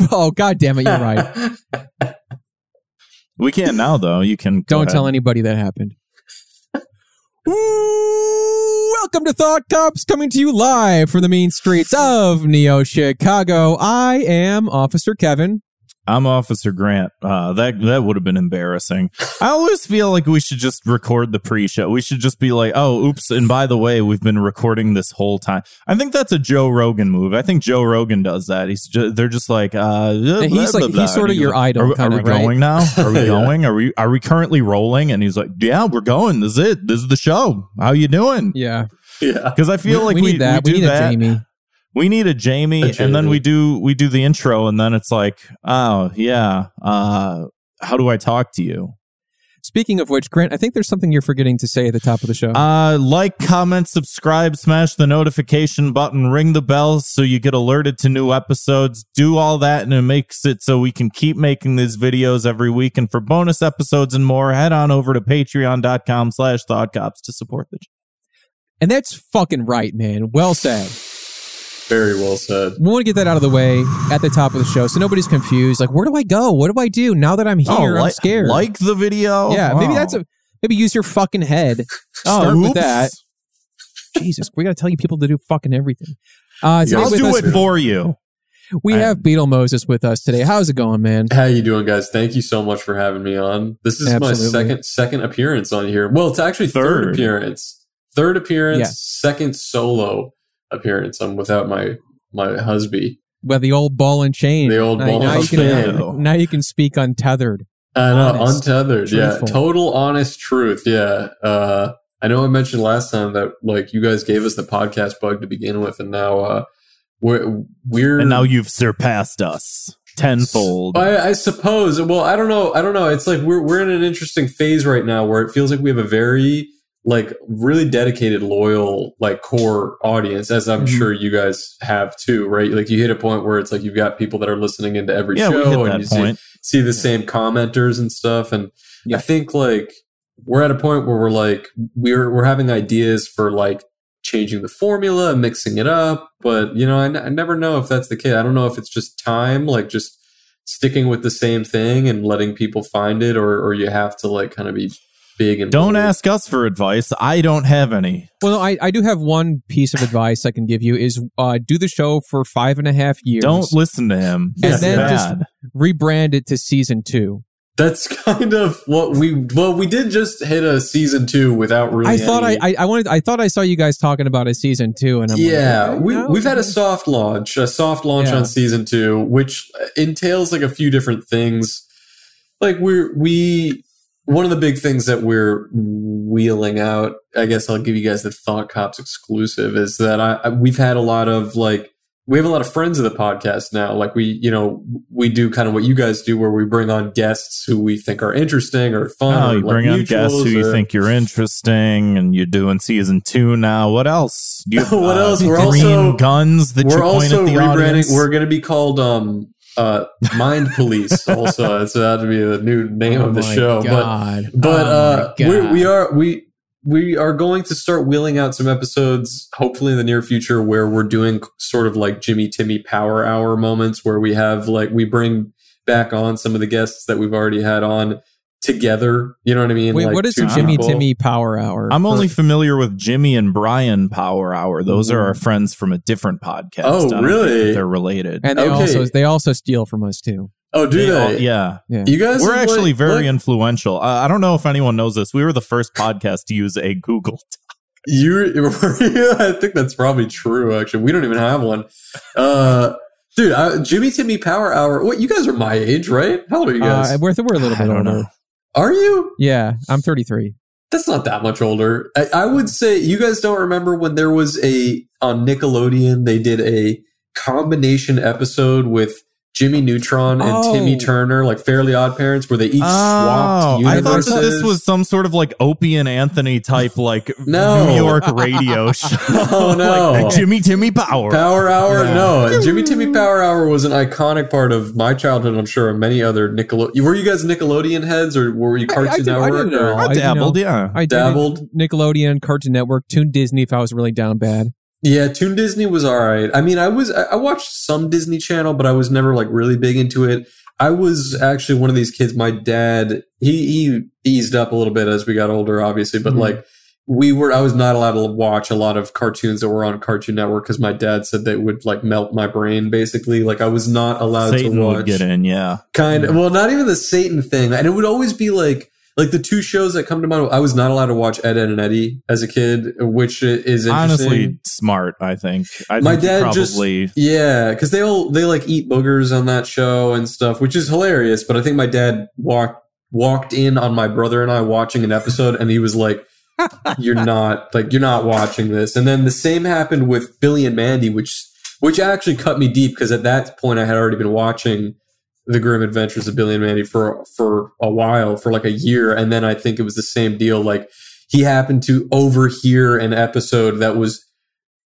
oh god damn it, you're right. We can't now though. You can Don't tell anybody that happened. Ooh, Welcome to Thought Cops, coming to you live from the mean streets of Neo Chicago. I am Officer Kevin. I'm Officer Grant. Uh, that that would have been embarrassing. I always feel like we should just record the pre-show. We should just be like, "Oh, oops!" And by the way, we've been recording this whole time. I think that's a Joe Rogan move. I think Joe Rogan does that. He's just, they're just like, uh, And he's like- he's sorta your idol, Are, we- kinda, we right? going now? Are we Yeah. going? Are we are we currently rolling? And he's like, "Yeah, we're going. This is it. This is the show. How you doing?" Yeah, yeah. Because I feel like we we, need that. We, do need that. a Jamie. We need a Jamie, A and then we do we do the intro, and then it's like, oh yeah, uh, how do I talk to you? Speaking of which, Grant, I think there's something you're forgetting to say at the top of the show. Uh, like, comment, subscribe, smash the notification button, ring the bell so you get alerted to new episodes. Do all that, and it makes it so we can keep making these videos every week. And for bonus episodes and more, head on over to patreon.com slash thoughtcops to support the channel. and that's fucking right, man. Well said. Very well said. We want to get that out of the way at the top of the show so nobody's confused. Like, where do I go? What do I do now that I'm here? I'm Oh, scared. Like the video? yeah, maybe Oh. that's a maybe use your fucking head. Oh, Start with that. Jesus, we got to tell you people to do fucking everything. Uh, today I'll do us, it for you. We I- have Beetlemoses with us today. How's it going, man? How you doing, guys? Thank you so much for having me on. This is Absolutely. my second second appearance on here. Well, it's actually third, Third. appearance. Third appearance, Yes. second solo appearance. I'm without my my husband. Well, the old ball and chain. The old now, ball now and you can, chain. Now you can speak untethered. I know, Honest. untethered. Truthful. Yeah, total honest truth. Yeah. Uh, I know I mentioned last time that like you guys gave us the podcast bug to begin with, and now uh, we're we're And now you've surpassed us tenfold. I, I suppose. Well, I don't know. I don't know. It's like we're we're in an interesting phase right now where it feels like we have a very like really dedicated, loyal, like core audience, as I'm Mhm. sure you guys have too, right? Like you hit a point where it's like you've got people that are listening into every yeah, show, and you see, see the same commenters and stuff. And Yeah. I think like we're at a point where we're like we're we're having ideas for like changing the formula, mixing it up. But you know, I, n- I never know if that's the case. I don't know if it's just time, like just sticking with the same thing and letting people find it, or or you have to like kind of be big and Don't bold. ask us for advice. I don't have any. Well, no, I, I do have one piece of advice I can give you is uh, do the show for five and a half years. Don't listen to him. And It's then just- bad. rebrand it to season two. That's kind of what we well we did just hit a season two without really. I thought I, any- I I wanted I thought I saw you guys talking about a season two, and I'm yeah, like, okay, we, no, we've had a soft launch, a soft launch Yeah. on season two, which entails like a few different things. Like we're we one of the big things that we're wheeling out. I guess I'll give you guys the Thought Cops exclusive is that I, I we've had a lot of like we have a lot of friends of the podcast now. Like we, you know, we do kind of what you guys do, where we bring on guests who we think are interesting or fun. Oh, or you like bring on guests who you or- think you're interesting, and you're doing season two now. What else? Do you What uh, else? We're green also- guns that we're also at the rebranding. audience. We're going to be called um, uh, Mind Police. also, it's about to be the new name Oh of the my show. But God. but Oh uh, we're, we are we we are going to start wheeling out some episodes, hopefully in the near future, where we're doing sort of like Jimmy Timmy Power Hour moments, where we have like we bring back on some of the guests that we've already had on together. You know what I mean? Wait, Like what is two Jimmy people. Timmy Power Hour? I'm only For- familiar with Jimmy and Brian Power Hour. Those are our friends from a different podcast. Oh, really? They're related. and they okay. also they also steal from us too. Oh, do they? all- yeah. You guys, We're actually like- very like- influential. Uh, I don't know if anyone knows this. We were the first podcast to use a Google. You, I think that's probably true. Actually, we don't even have one. Uh, dude, uh, Jimmy Timmy Power Hour. What? You guys are my age, right? How old are you guys? Uh, we're we're a little I bit older. know. Are you? Yeah, I'm 33. That's not that much older. I, I would say you guys don't remember when there was a on Nickelodeon. They did a combination episode with Jimmy Neutron and Oh. Timmy Turner, like Fairly Odd Parents, where they each oh, swapped Oh, I thought that this was some sort of like Opie and Anthony type, like No. New York radio show. No, no. like Jimmy Timmy Power. Power Hour? Yeah. No, Jimmy Timmy Power Hour was an iconic part of my childhood. I'm sure, and many other Nickelodeon. Were you guys Nickelodeon heads, or were you I- I Cartoon did- I Network? did it or- all. I I- you dabbled, know, yeah. I Dabbled? Nickelodeon, Cartoon Network, Toon Disney if I was really down bad. Yeah, Toon Disney was all right. I mean, I was I watched some Disney Channel, but I was never like really big into it. I was actually one of these kids. My dad he he eased up a little bit as we got older, obviously, but Mhm. like we were I was not allowed to watch a lot of cartoons that were on Cartoon Network because my dad said they would like melt my brain. Basically, like I was not allowed Satan to watch. would get in, yeah. Kind of. Well, not even the Satan thing, and it would always be like like the two shows that come to mind. I was not allowed to watch Ed, Edd n Eddy as a kid, which is interesting. Honestly, smart. I think. I My think dad just- probably. Yeah, because they all they like eat boogers on that show and stuff, which is hilarious. But I think my dad walked walked in on my brother and I watching an episode, and he was like, "You're not like you're not watching this." And then the same happened with Billy and Mandy, which which actually cut me deep because at that point I had already been watching the Grim Adventures of Billy and Mandy for for a while, for like a year, and then I think it was the same deal. Like he happened to overhear an episode that was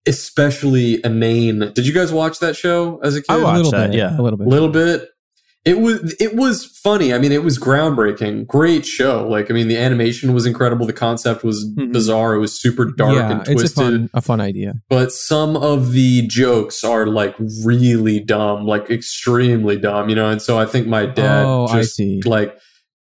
especially inane. Did you guys watch that show as a kid? I a watched little that, bit, yeah. a little bit. a little bit. It was it was funny. I mean, it was groundbreaking. Great show. Like, I mean, the animation was incredible. The concept was Mhm. bizarre. It was super dark yeah, and it's a twisted. fun, a fun idea. but some of the jokes are like really dumb, like extremely dumb, you know. And so I think my dad oh, I just see. like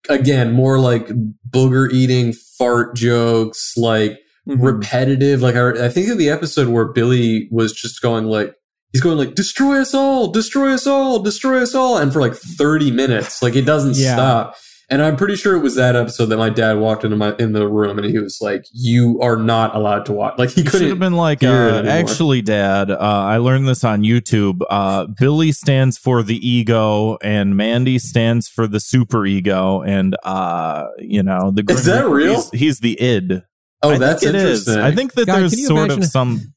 again more like booger eating fart jokes, like Mhm. repetitive. Like I, I think of the episode where Billy was just going like he's going like destroy us all, destroy us all, destroy us all, and for like thirty minutes, like it doesn't Yeah. stop. And I'm pretty sure it was that episode that my dad walked into my in the room and he was like, "You are not allowed to watch." Like he couldn't. Have been like, uh, actually, Dad. Uh, I learned this on YouTube. Uh, Billy stands for the ego, and Mandy stands for the super ego, and uh, you know the. Is that real? He's, he's the id. Oh, I that's think it is. interesting. I think that God, there's sort imagine- of some.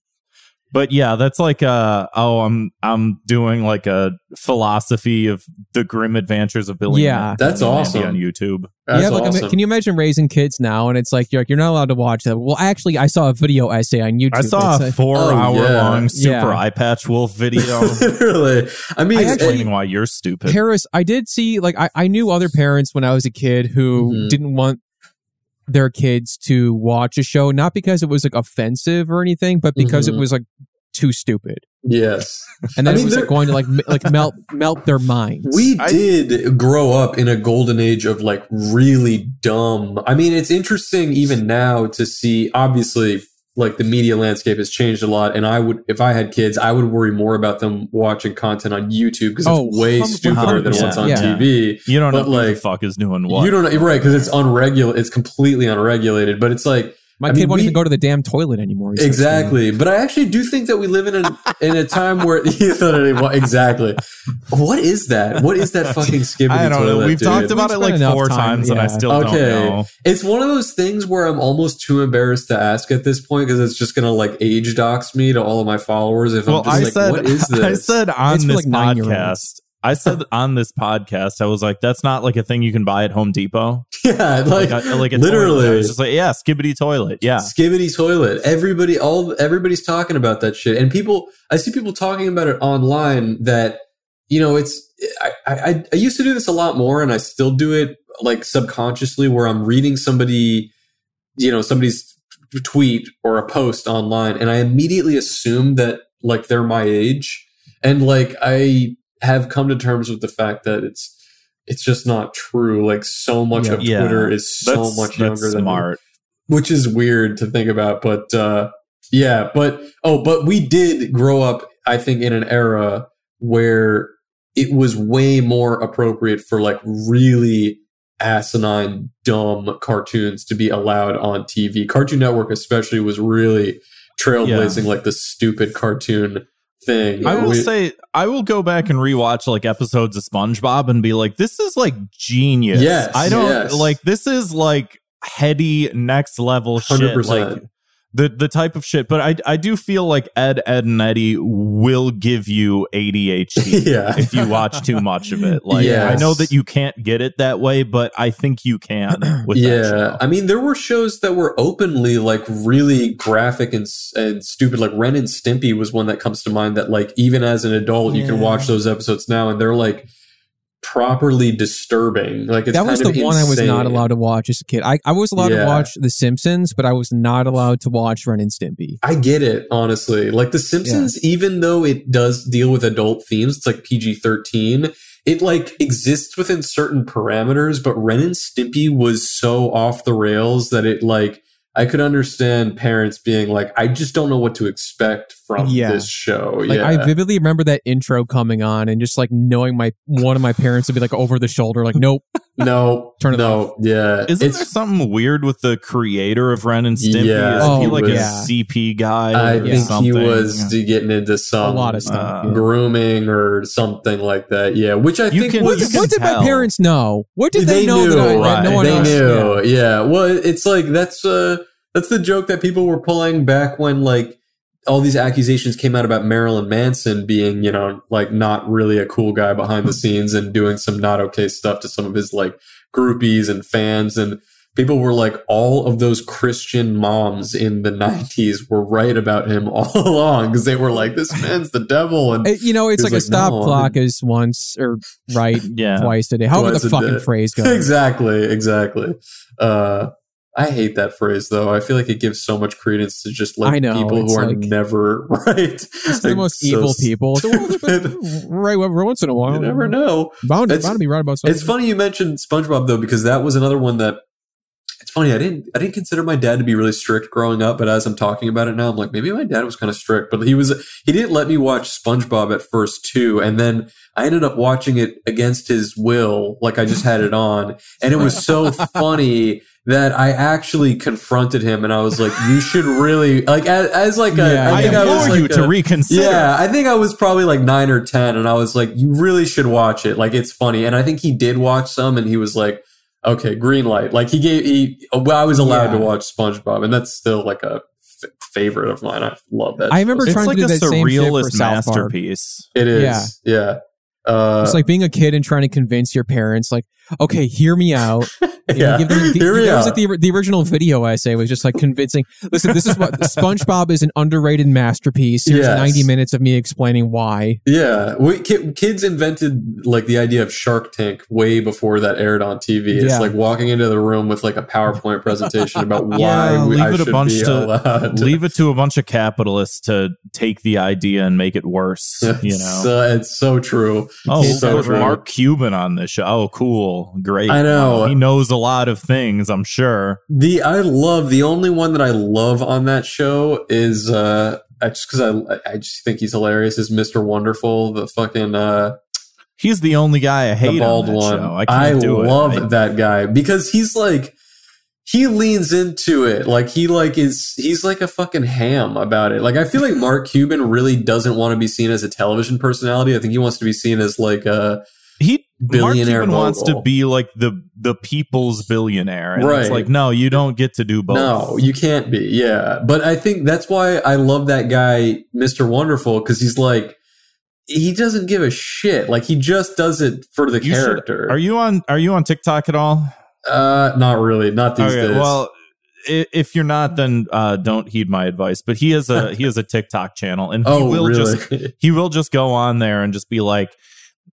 But yeah, that's like uh oh, I'm I'm doing like a philosophy of the grim adventures of Billy. Yeah. and That's awesome. on YouTube. That's yeah, like, awesome. can you imagine raising kids now and it's like you're like you're not allowed to watch that? Well, actually, I saw a video essay on YouTube. I saw that a four four Oh, hour yeah. long super Yeah. eye patch wolf video really, I mean, I it's- actually- explaining why you're stupid. Paris, I did see like I, I knew other parents when I was a kid who Mhm. didn't want their kids to watch a show, not because it was like offensive or anything, but because Mhm. it was like too stupid. yes, And then I it was like going to like like melt melt their minds. we I- did grow up in a golden age of like really dumb. I mean, it's interesting even now to see. Obviously, like the media landscape has changed a lot, and I would, if I had kids, I would worry more about them watching content on YouTube because Oh, it's way stupider than what's on Yeah. TV. You don't know But, who the like, fuck is doing what. You don't know, you're right? Because it's unregulated. It's completely unregulated. But it's like My I kid mean, won't we- even go to the damn toilet anymore. He's so Exactly, but I actually do think that we live in a in a time where you know what I exactly. What is that? What is that fucking Skibidi I don't know. We've dude? talked about it We've like four time, times, and I still Okay. don't know. It's one of those things where I'm almost too embarrassed to ask at this point because it's just gonna like age dox me to all of my followers. If Well, I'm just I like, said, what is this? I said on It's for, this like, podcast. I said on this podcast, I was like, "That's not like a thing you can buy at Home Depot." yeah, like, Like, I- like literally. toilet. Just like, "Yeah, Skibidi toilet." Yeah, Skibidi toilet. Everybody, all everybody's talking about that shit, and people. I see people talking about it online. That you know, it's. I, I I used to do this a lot more, and I still do it like subconsciously, where I'm reading somebody, you know, somebody's tweet or a post online, and I immediately assume that like they're my age, and like I have come to terms with the fact that it's. It's just not true. Like so much Yeah. of Yeah. Twitter is so that's much that's younger than me which is weird to think about but uh yeah but oh but we did grow up i think in an era where it was way more appropriate for like really asinine dumb cartoons to be allowed on tv cartoon network especially was really trailblazing like the stupid cartoon thing I will We- say, I will go back and rewatch like episodes of SpongeBob and be like, "This is like genius." Yes, I don't yes. like this is like heady next level shit. 100%. Like the the type of shit. But I I do feel like Ed Edd n Eddy will give you ADHD. yeah if you watch too much of it. Like Yes. I know that you can't get it that way, but I think you can with that yeah, show. I mean, there were shows that were openly like really graphic and and stupid. Like Ren and Stimpy was one that comes to mind. That like even as an adult, you can watch those episodes now, and they're like properly disturbing. Like it's that was the one I was not allowed to watch as a kid. I, I was allowed to watch The Simpsons, but I was not allowed to watch Ren and Stimpy. I get it, honestly. Like The Simpsons, even though it does deal with adult themes, it's like PG 13. It like exists within certain parameters, but Ren and Stimpy was so off the rails that it like I could understand parents being like, I just don't know what to expect from Yeah. this show. Like yeah. I vividly remember that intro coming on and just like knowing my one of my parents would be like over the shoulder, like, nope. no, Turn it no, yeah. Isn't it's there something weird with the creator of Ren and Stimpy? Yeah, Isn't he Oh, like a yeah. CP guy? I or think he was d- getting into some A lot of stuff. uh, yeah. grooming or something like that. Yeah, which I You think can- What, was you what did my parents know? What did they, They know that, I, knew, that no one they else knew. Yeah. Yeah. Well, it's like that's uh that's the joke that people were pulling back when like all these accusations came out about Marilyn Manson being, you know, like not really a cool guy behind the scenes and doing some not okay stuff to some of his like groupies and fans and people were like all of those Christian moms in the 90s were right about him all along because they were like this man's the devil and You know, it's He was like, a stop no, clock is once or right Yeah. twice a day. However Twice the fucking day. phrase goes. exactly, exactly. Uh, I hate that phrase though. I feel like it gives so much credence to just like know, people who are never right. It's the most evil people. So, well, but- right, every once in a while. You never know. Bound, It's- bound to be right about something. It's funny you mentioned SpongeBob though, because that was another one that. It's funny. I didn't. I didn't consider my dad to be really strict growing up, but as I'm talking about it now, I'm like, maybe my dad was kind of strict. But he was. He didn't let me watch SpongeBob at first too, and then I ended up watching it against his will. Like I just had it on, and it was so funny that I actually confronted him, and I was like, "You should really like as, as like a." Yeah, I I think I, was implore you like to reconsider. yeah, I think I was probably like nine or ten, and I was like, "You really should watch it. Like, it's funny." And I think he did watch some, and he was like, "Okay, green light." Like he gave he. Well, I was allowed Yeah. to watch SpongeBob, and that's still like a f- favorite of mine. I love that. I show. remember It's trying to like do a that same shit for surrealist South Park. masterpiece. It is. Yeah. Yeah. Uh, It's like being a kid and trying to convince your parents, like, okay, hear me out. You know, yeah. give them, the, Here we that was like the, the original video essay was just like convincing. Listen, this is what SpongeBob is an underrated masterpiece. Here's Yes. 90 minutes of me explaining why. Yeah, we, ki- kids invented like the idea of Shark Tank way before that aired on TV. It's Yeah. like walking into the room with like a PowerPoint presentation about why Yeah, we, leave I it a bunch be to- Leave it to a bunch of capitalists to take the idea and make it worse. You It's, know. uh, it's so true. Oh, so true. Mark Cuban on this show. Oh, cool, great. I know. He knows a lot of things. I'm sure. The I love the only one that I love on that show is uh I- just because I I just think he's hilarious is Mr. Wonderful the fucking uh He's the only guy I the hate bald on one. show. I can't do it. love I- that guy because he's like he leans into it like he like is he's like a fucking ham about it. Like I feel like Mark Cuban really doesn't want to be seen as a television personality. I think he wants to be seen as like a he Billionaire Mark Cuban wants to be like the the people's billionaire, and it's like no, you don't get to do both. No, you can't be. Yeah. But I think that's why I love that guy, Mr. Wonderful, because he's like, he doesn't give a shit. Like, he just does it for the You should- character. Are you on? Are you on TikTok at all? Uh, not really. Not these Okay, days. well, if you're not, then uh, don't heed my advice. But he has a he has a TikTok channel, and he oh, will really? just he will just go on there and just be like,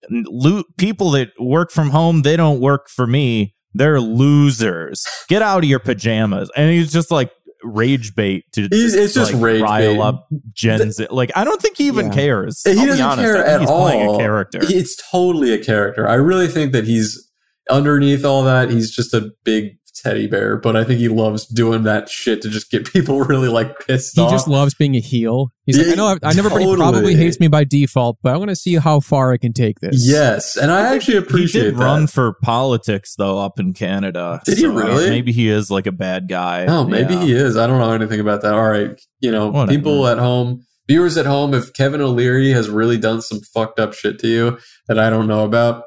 "Lo- people that work from home, they don't work for me. They're losers. Get out of your pajamas." And he's just like rage bait to He's- it's just like, rage rile bait. up Gen Z. Like I don't think he even Yeah. cares. he I'll doesn't honest. care at he's all. playing a character. It's totally a character. I really think that he's underneath all that. He's just a big teddy bear, but I think he loves doing that shit to just get people really like pissed He off. He just loves being a heel. He's like, Yeah, I know, I know everybody totally. probably hates me by default, but I want to see how far I can take this. yes, and I actually appreciate. he appreciate did that. run for politics though up in Canada. Did he So, uh, really? maybe he is like a bad guy. Oh, maybe Yeah. he is. I don't know anything about that. All right. You know, Whatever. people at home, viewers at home, if Kevin O'Leary has really done some fucked up shit to you that I don't know about,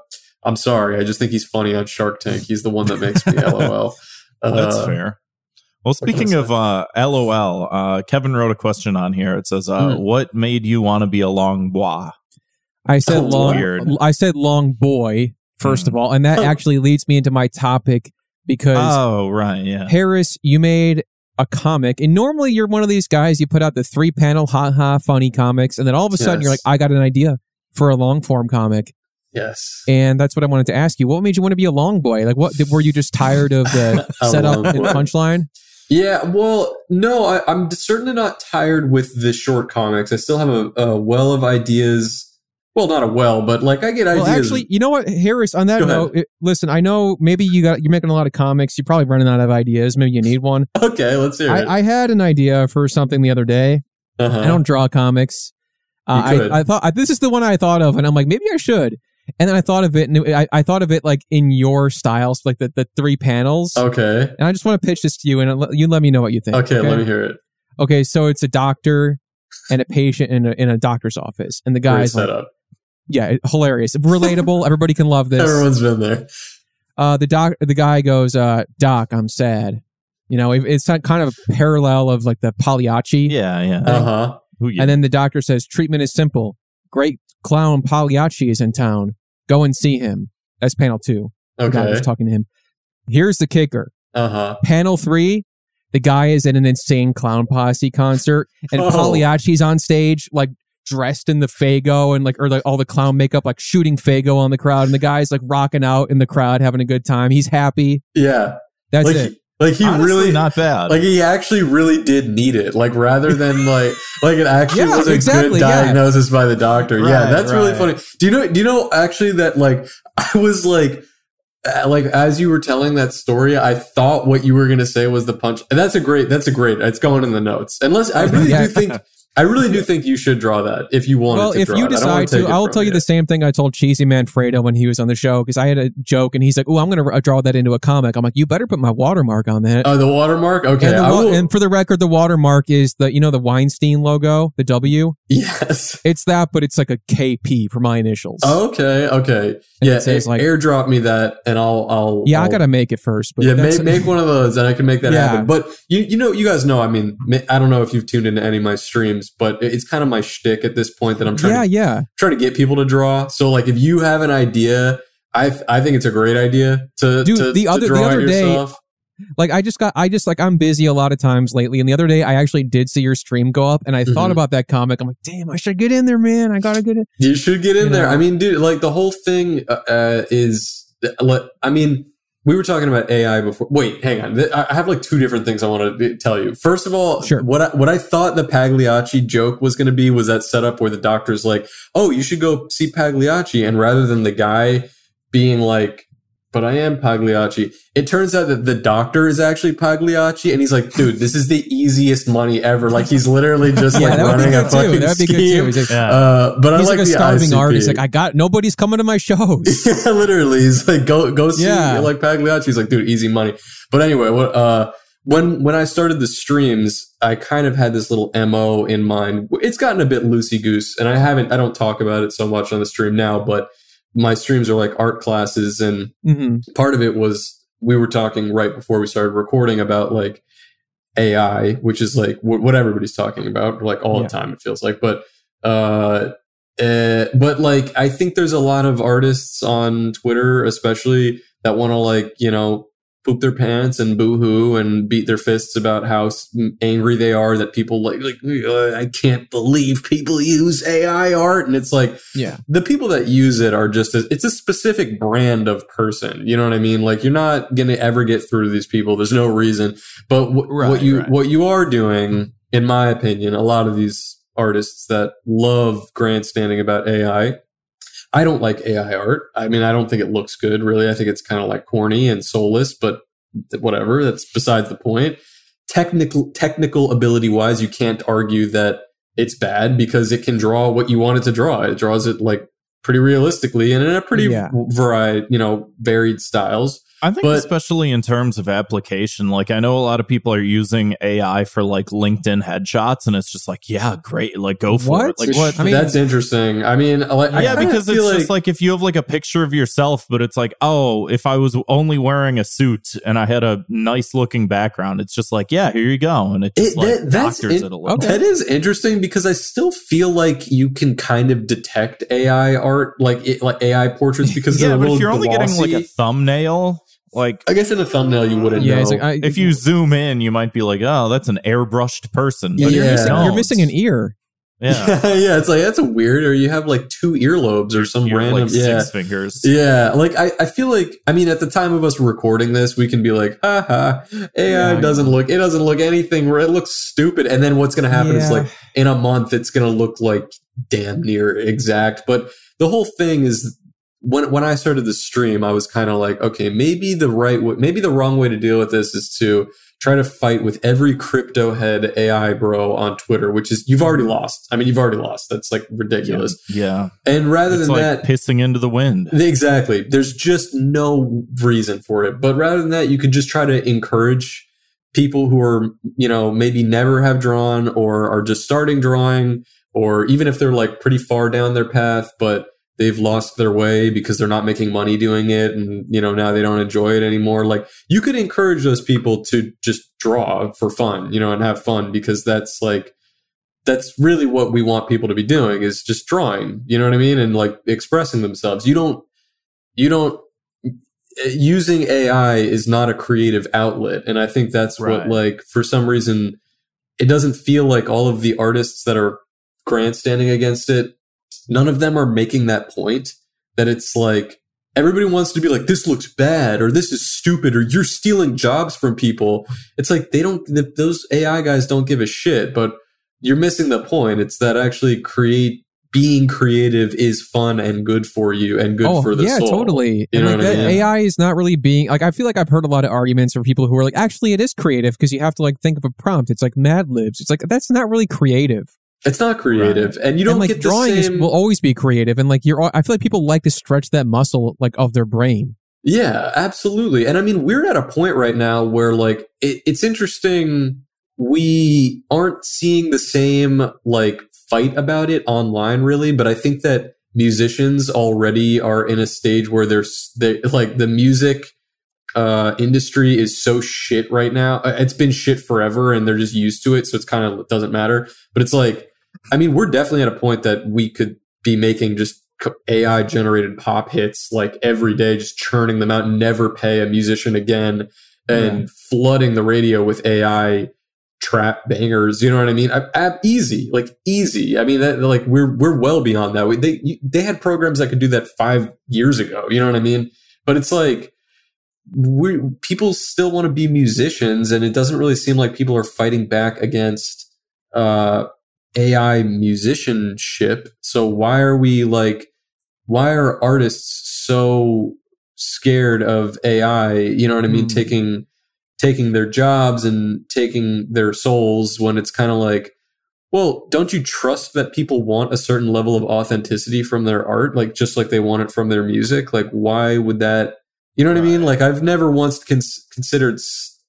I'm sorry. I just think he's funny on Shark Tank. He's the one that makes me LOL. That's Uh, fair. Well, what can I speaking of uh, LOL, uh, Kevin wrote a question on here. It says, uh, Hmm. "What made you want to be a long bois?" I said Oh, long. weird. I said long boy first Hmm. of all, and that actually leads me into my topic because Oh, right, yeah. Harris, you made a comic, and normally you're one of these guys. You put out the three panel ha ha funny comics, and then all of a sudden you're like, I got an idea for a long form comic. Yes. And that's what I wanted to ask you. What made you want to be a long boy? Like, what were you just tired of the setup and punchline? Yeah, well, no, I, I'm certainly not tired with the short comics. I still have a, a well of ideas. Well, not a well, but like I get ideas. Well, actually, you know what, Harris? On that Go note, it, listen, I know maybe you got you're making a lot of comics. You're probably running out of ideas. Maybe you need one. okay, let's hear it. I, I had an idea for something the other day. uh-huh. I don't draw comics. Uh. I, I thought I, this is the one I thought of, and I'm like, maybe I should. And then I thought of it, and it- I, I thought of it like in your styles, like the, the three panels. okay. And I just want to pitch this to you, and you let me know what you think. okay, let me hear it. Okay, so it's a doctor and a patient in a, in a doctor's office, and the Great guy's like, yeah, hilarious, relatable. Everybody can love this. Everyone's been there. uh, the doc, the guy goes, uh, "Doc, I'm sad." You know, it, it's kind of a parallel of like the Pagliacci. Yeah, yeah. Uh huh. And then the doctor says, "Treatment is simple. Great clown Pagliacci is in town. Go and see him." That's panel two. The guy was Okay. talking to him. Here's the kicker. Uh huh. Panel three, the guy is at an insane clown posse concert, and Oh. Pagliacci's on stage, like dressed in the Faygo and like or like all the clown makeup, like shooting Faygo on the crowd, and the guy's like rocking out in the crowd, having a good time. He's happy. Yeah. That's like, it. Like he Honestly, really not bad. like he actually really did need it. Like rather than like like it actually Yeah, was a exactly, good yeah. diagnosis by the doctor. yeah, Right, that's really funny. Do you know? Do you know actually that like I was like. Like as you were telling that story, I thought what you were going to say was the punch, and that's a great. That's a great. It's going in the notes. Unless I really Yeah. do think, I really do think you should draw that if you wanted Well, to. if draw you it. Decide to, it I'll tell you the same thing I told Cheesy Manfredo when he was on the show because I had a joke and he's like, "Oh, I'm going to uh, draw that into a comic." I'm like, "You better put my watermark on that." Oh, the watermark. Okay, and, the I wa- will. and for the record, the watermark is the you know the Weinstein logo, the W. yes. It's that, but it's like a KP for my initials. Okay. Okay. And yeah. it says, like- airdrop me that, and I'll. I'll. yeah, I I'll- gotta make it first. But yeah, make, make one of those, and I can make that Yeah. happen. But you, you know, you guys know. I mean, I don't know if you've tuned into any of my streams, but it's kind of my shtick at this point that I'm trying yeah, to yeah. trying to get people to draw. So, like, if you have an idea, I th- I think it's a great idea to Dude, to, the to other- the other day- yourself. Like I just got, I just like I'm busy a lot of times lately. And the other day, I actually did see your stream go up, and I thought Mhm. about that comic. I'm like, damn, I should get in there, man. I gotta get it. You should get in You there. know? I mean, dude, like the whole thing uh, uh, is. le- I mean, we were talking about AI before. Wait, hang on. I have like two different things I want to eh, tell you. First of all, Sure. what I, what I thought the Pagliacci joke was going to be was that setup where the doctor's like, "Oh, you should go see Pagliacci," and rather than the guy being like. But I am Pagliacci. It turns out that the doctor is actually Pagliacci, and he's like, "Dude, this is the easiest money ever." Like he's literally just Yeah, like that would be running a good too. fucking That'd be good scheme. too. He's like, yeah. Uh, but I he's like, like, a the starving ICP. artist. Like I got nobody's coming to my shows. yeah, literally, he's like, go go see Yeah. like Pagliacci. He's like, dude, easy money. But anyway, what uh, when when I started the streams, I kind of had this little mo in mind. It's gotten a bit loosey goose, and I haven't. I don't talk about it so much on the stream now, but my streams are like art classes, and hmm part of it was we were talking right before we started recording about like AI, which is like wh- what everybody's talking about, like all Yeah. the time. It feels like, but uh, uh, but like I think there's a lot of artists on Twitter, especially that want to like you know poop their pants and boohoo and beat their fists about how angry they are that people like like "Uh, I can't believe people use AI art, and it's like Yeah. the people that use it are just it's a specific brand of person. You know what i mean? Like you're not going to ever get through to these people. There's no reason. But wh- Right, what you right. what you are doing in my opinion a lot of these artists that love grandstanding about ai i don't like ai art. I mean i don't think it looks good really. I think it's kind of like corny and soulless but whatever. That's besides the point. Technical technical ability wise you can't argue that it's bad because it can draw what you want it to draw. It draws it like pretty realistically and in a pretty Yeah. varied you know varied styles I think But- especially in terms of application, like I know a lot of people are using AI for like LinkedIn headshots, and it's just like, yeah, great, like go for What? it. Like what? I mean- that's interesting i mean like I yeah, kinda because it's feel just like if you have like a picture of yourself, but it's like, oh, if I was only wearing a suit and I had a nice looking background, it's just like, yeah, here you go, and it just It- like that- that's doctors in- it a little. Okay. That is interesting because I still feel like you can kind of detect AI art, like it, like AI portraits, because Yeah, they're a but little if you're only getting like a thumbnail, like I guess in a thumbnail you wouldn't Yeah. know. Like, I, if you zoom in, you might be like, oh, that's an airbrushed person. But Yeah. you're, missing, you're missing an ear. Yeah. yeah, it's like that's a weird. Or you have like two earlobes or some You're random. like yeah, six fingers. Yeah, like I, I feel like I mean at the time of us recording this, we can be like, ha ha, AI Yeah. doesn't look it doesn't look anything it looks stupid. And then what's gonna happen is like in a month it's gonna look like damn near exact. But the whole thing is when when I started the stream, I was kind of like, okay, maybe the right way, maybe the wrong way to deal with this is to try to fight with every crypto head AI bro on Twitter, which is you've already lost. I mean, you've already lost. That's like ridiculous. Yeah. And rather It's than like that, pissing into the wind. Exactly. There's just no reason for it. But rather than that, you could just try to encourage people who are, you know, maybe never have drawn or are just starting drawing, or even if they're like pretty far down their path, but they've lost their way because they're not making money doing it and you know now they don't enjoy it anymore. Like you could encourage those people to just draw for fun you know and have fun because that's like that's really what we want people to be doing is just drawing you know what i mean? And like expressing themselves. You don't you don't eh, using ai is not a creative outlet. And i think that's Right. what like for some reason it doesn't feel like all of the artists that are grandstanding against it none of them are making that point that it's like everybody wants to be like this looks bad or this is stupid or you're stealing jobs from people it's like they don't th- those ai guys don't give a shit but you're missing the point it's that actually create being creative is fun and good for you and good oh, for the yeah, soul totally. You and know like what I that mean? AI is not really being like I feel like I've heard a lot of arguments from people who are like, actually, it is creative because you have to like think of a prompt. It's like Mad Libs. It's like that's not really creative. It's not creative and you don't and like get the drawing is, will always be creative, and like you're. I feel like people like to stretch that muscle like of their brain. Yeah, absolutely. And I mean, we're at a point right now where like it, it's interesting. We aren't seeing the same like fight about it online really, but I think that musicians already are in a stage where there's they like the music uh industry is so shit right now. Uh, It's been shit forever and they're just used to it, so it's kind of doesn't matter. But it's like I mean, we're definitely at a point that we could be making just AI generated pop hits like every day, just churning them out, never pay a musician again, and flooding the radio with AI trap bangers. You know what I mean? I, I, easy, like easy. I mean, that, like we're we're well beyond that. We, they they had programs that could do that five years ago. You know what I mean? But it's like we people still want to be musicians, and it doesn't really seem like people are fighting back against uh, AI musicianship. So why are we like? Why are artists so scared of AI? You know what I mean? Hmm. Taking taking their jobs and taking their souls when it's kind of like well don't you trust that people want a certain level of authenticity from their art like just like they want it from their music like why would that you know what i mean like i've never once cons- considered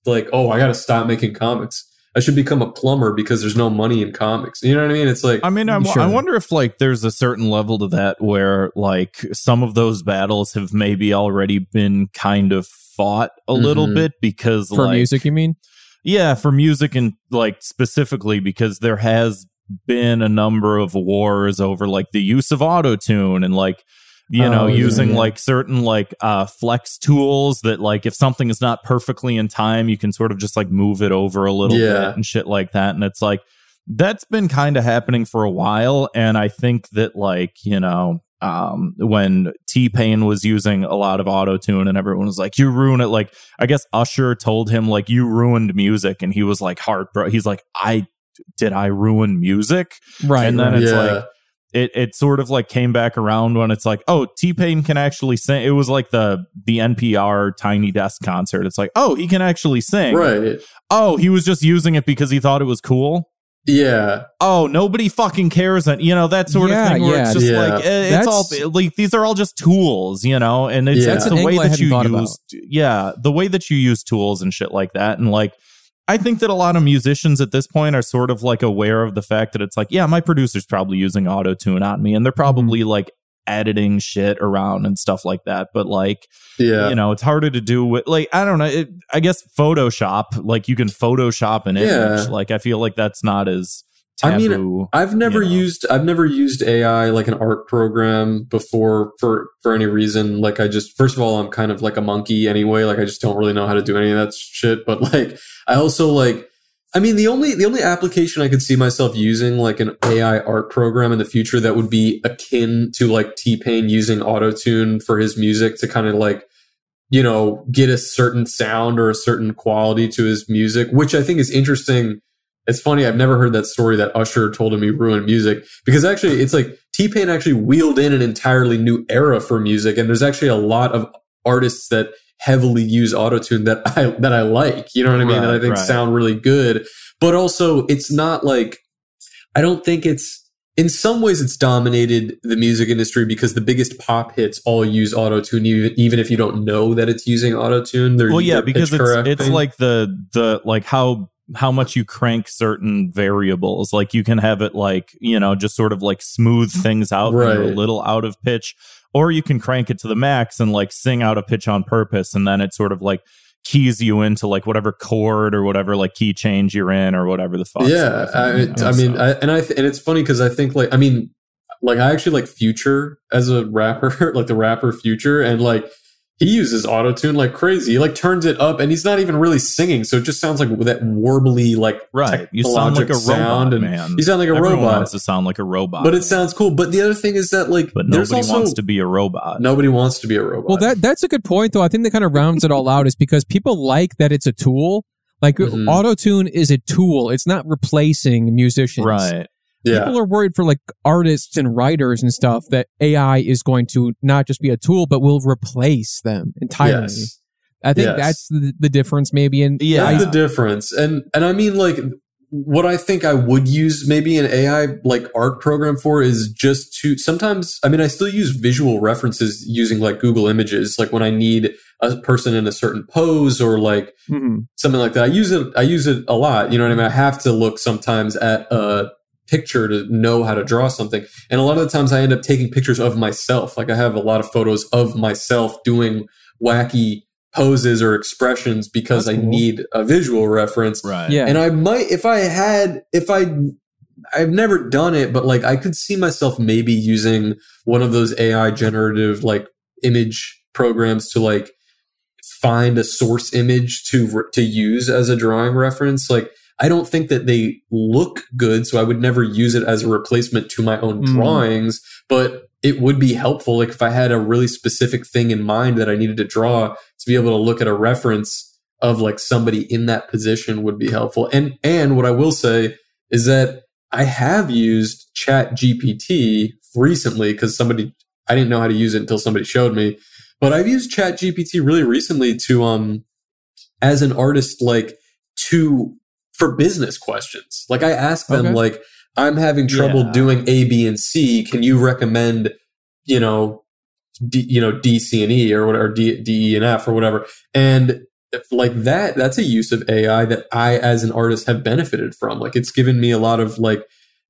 like oh i gotta stop making comics i should become a plumber because there's no money in comics you know what i mean it's like I mean, I, Sure. I wonder if like there's a certain level to that where like some of those battles have maybe already been kind of fought a little Mhm. bit because For like music, you mean? yeah, for music and like specifically because there has been a number of wars over like the use of autotune and like you know Oh, using yeah. like certain like uh flex tools that like if something is not perfectly in time you can sort of just like move it over a little Yeah. bit and shit like that and it's like that's been kind of happening for a while and i think that like you know um when t-pain was using a lot of auto tune and everyone was like you ruin it like i guess usher told him like you ruined music and he was like heartbroken he's like i did i ruin music Right. and then it's like it it sort of like came back around when it's like oh t-pain can actually sing it was like the the npr tiny desk concert it's like oh he can actually sing right oh he was just using it because he thought it was cool yeah oh nobody fucking cares and you know that sort Yeah, of thing where yeah. it's just Yeah. like eh, it's all like these are all just tools you know and it's, Yeah. it's the an way that you thought about. use yeah the way that you use tools and shit like that and like I think that a lot of musicians at this point are sort of like aware of the fact that it's like, yeah, my producer's probably using auto tune on me and they're mm-hmm. probably like editing shit around and stuff like that. But like, yeah you know, it's harder to do with like, I don't know. It, I guess Photoshop, like you can Photoshop an image. Yeah. Like, I feel like that's not as I mean. I've never you know. used I've never used AI like an art program before for for any reason. Like I just first of all I'm kind of like a monkey anyway. Like I just don't really know how to do any of that shit. But like I also like I mean, the only the only application I could see myself using like an AI art program in the future that would be akin to like T Pain using autotune for his music to kind of like you know get a certain sound or a certain quality to his music, which I think is interesting. It's funny, I've never heard that story that Usher told him he ruined music because actually it's like T Pain actually wheeled in an entirely new era for music, and there's actually a lot of artists that heavily use autotune that I that I like. You know what I mean? that I think right. sound really good. But also it's not like I don't think it's in some ways it's dominated the music industry because the biggest pop hits all use autotune even even if you don't know that it's using autotune. Well yeah because it's it's like the the like how how much you crank certain variables. Like you can have it like you know just sort of like smooth things out when you're a little out of pitch. Or you can crank it to the max and like sing out a pitch on purpose and then it sort of like keys you into like whatever chord or whatever like key change you're in or whatever the fuck yeah I, you know, I mean so. I, and i th- and it's funny because i think like i mean like i actually like future as a rapper like the rapper future and like he uses autotune like crazy. He like turns it up and he's not even really singing so it just sounds like that warbly like right. You sound like a technologic robot sound and man. you sound like a Everyone robot. wants to sound like a robot. But it sounds cool. But the other thing is that like but there's nobody also wants to be a robot. Nobody wants to be a robot. Well, that that's a good point, though. I think that kind of rounds it all out is because people like that it's a tool. Like Mhm. autotune is a tool; it's not replacing musicians. right yeah People are worried for like artists and writers and stuff that AI is going to not just be a tool, but will replace them entirely. yes I think Yes. that's the, the difference, maybe. In Yeah. That's the difference. And and I mean like what I think I would use maybe an AI like art program for is just to sometimes I mean I still use visual references using like Google Images like when I need a person in a certain pose or like Mhm. something like that. I use it I use it a lot, you know what I mean? I have to look sometimes at a picture to know how to draw something. And a lot of the times I end up taking pictures of myself. Like I have a lot of photos of myself doing wacky poses or expressions because That's I cool. need a visual reference. right yeah. And I might, if I had, if I, I've never done it, but like I could see myself maybe using one of those AI generative like image programs to like find a source image to to use as a drawing reference. Like I don't think that they look good, so I would never use it as a replacement to my own Mm. drawings. But it would be helpful, like if I had a really specific thing in mind that I needed to draw, to be able to look at a reference of like somebody in that position would be helpful. And and what I will say is that I have used Chat GPT recently because somebody I didn't know how to use it until somebody showed me. But I've used Chat GPT really recently to um as an artist like to for business questions. Like I ask them Okay. like I'm having trouble Yeah. doing A, B, and C. Can you recommend, you know, D, you know, D, C, and E or whatever, D, D, E, and F or whatever. And like that, that's a use of AI that I, as an artist, have benefited from. Like it's given me a lot of like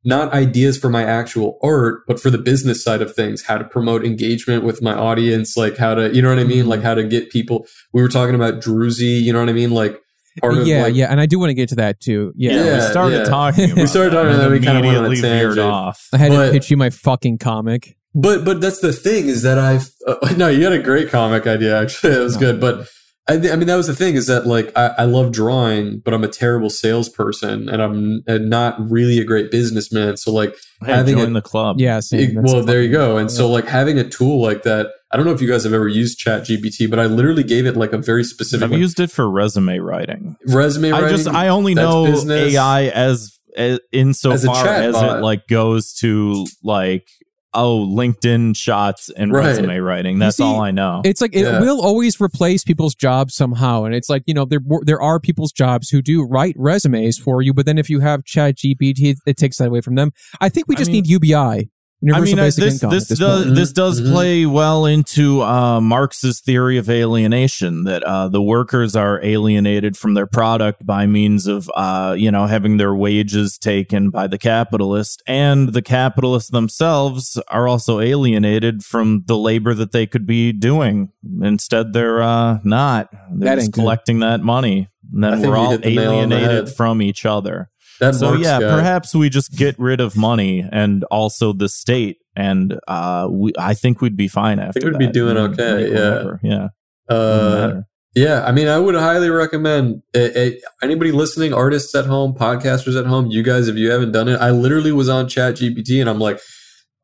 not ideas for my actual art, but for the business side of things, how to promote engagement with my audience, like how to, you know what I mean? Mm-hmm. Like how to get people. We were talking about Druzy, you know what I mean? Like part of yeah, like, yeah, and I do want to get to that too. Yeah, Yeah, we started yeah. talking. We started talking that about that, we kinda went on a immediately veered off. I had But- to pitch you my fucking comic. But but that's the thing is that I've uh, no, you had a great comic idea actually. It was Oh. good, but I, th- I mean that was the thing is that like I, I love drawing, but I'm a terrible salesperson and I'm uh, not really a great businessman. So like Hey, having join a- the club. Yeah, same. it- well, there you go. And so like having a tool like that, I don't know if you guys have ever used Chat GPT, but I literally gave it like a very specific I've like, used it for resume writing. resume I writing. just I only know business. AI as, eh, as insofar chat as bot. it like goes to like oh LinkedIn shots and Right. resume writing. That's see, all I know. It's like it Yeah. will always replace people's jobs somehow, and it's like you know there there are people's jobs who do write resumes for you, but then if you have Chat GPT, it, it takes that away from them. I think we I just mean- need UBI, Universal I mean, Basic this Income. this this does point. this does Mhm. play well into uh, Marx's theory of alienation that uh, the workers are alienated from their product by means of uh, you know having their wages taken by the capitalist, and the capitalists themselves are also alienated from the labor that they could be doing. Instead, they're uh, not. They're That just ain't good. collecting that money, and I then think we're all hit the nail on the alienated from each other that so Marx yeah guy. perhaps we just get rid of money and also the state and uh we i think we'd be fine after we'd be doing okay, yeah. yeah Uh. Yeah, I mean, I would highly recommend eh, eh, anybody listening, artists at home, podcasters at home, you guys, if you haven't done it. I literally was on Chat GPT and I'm like,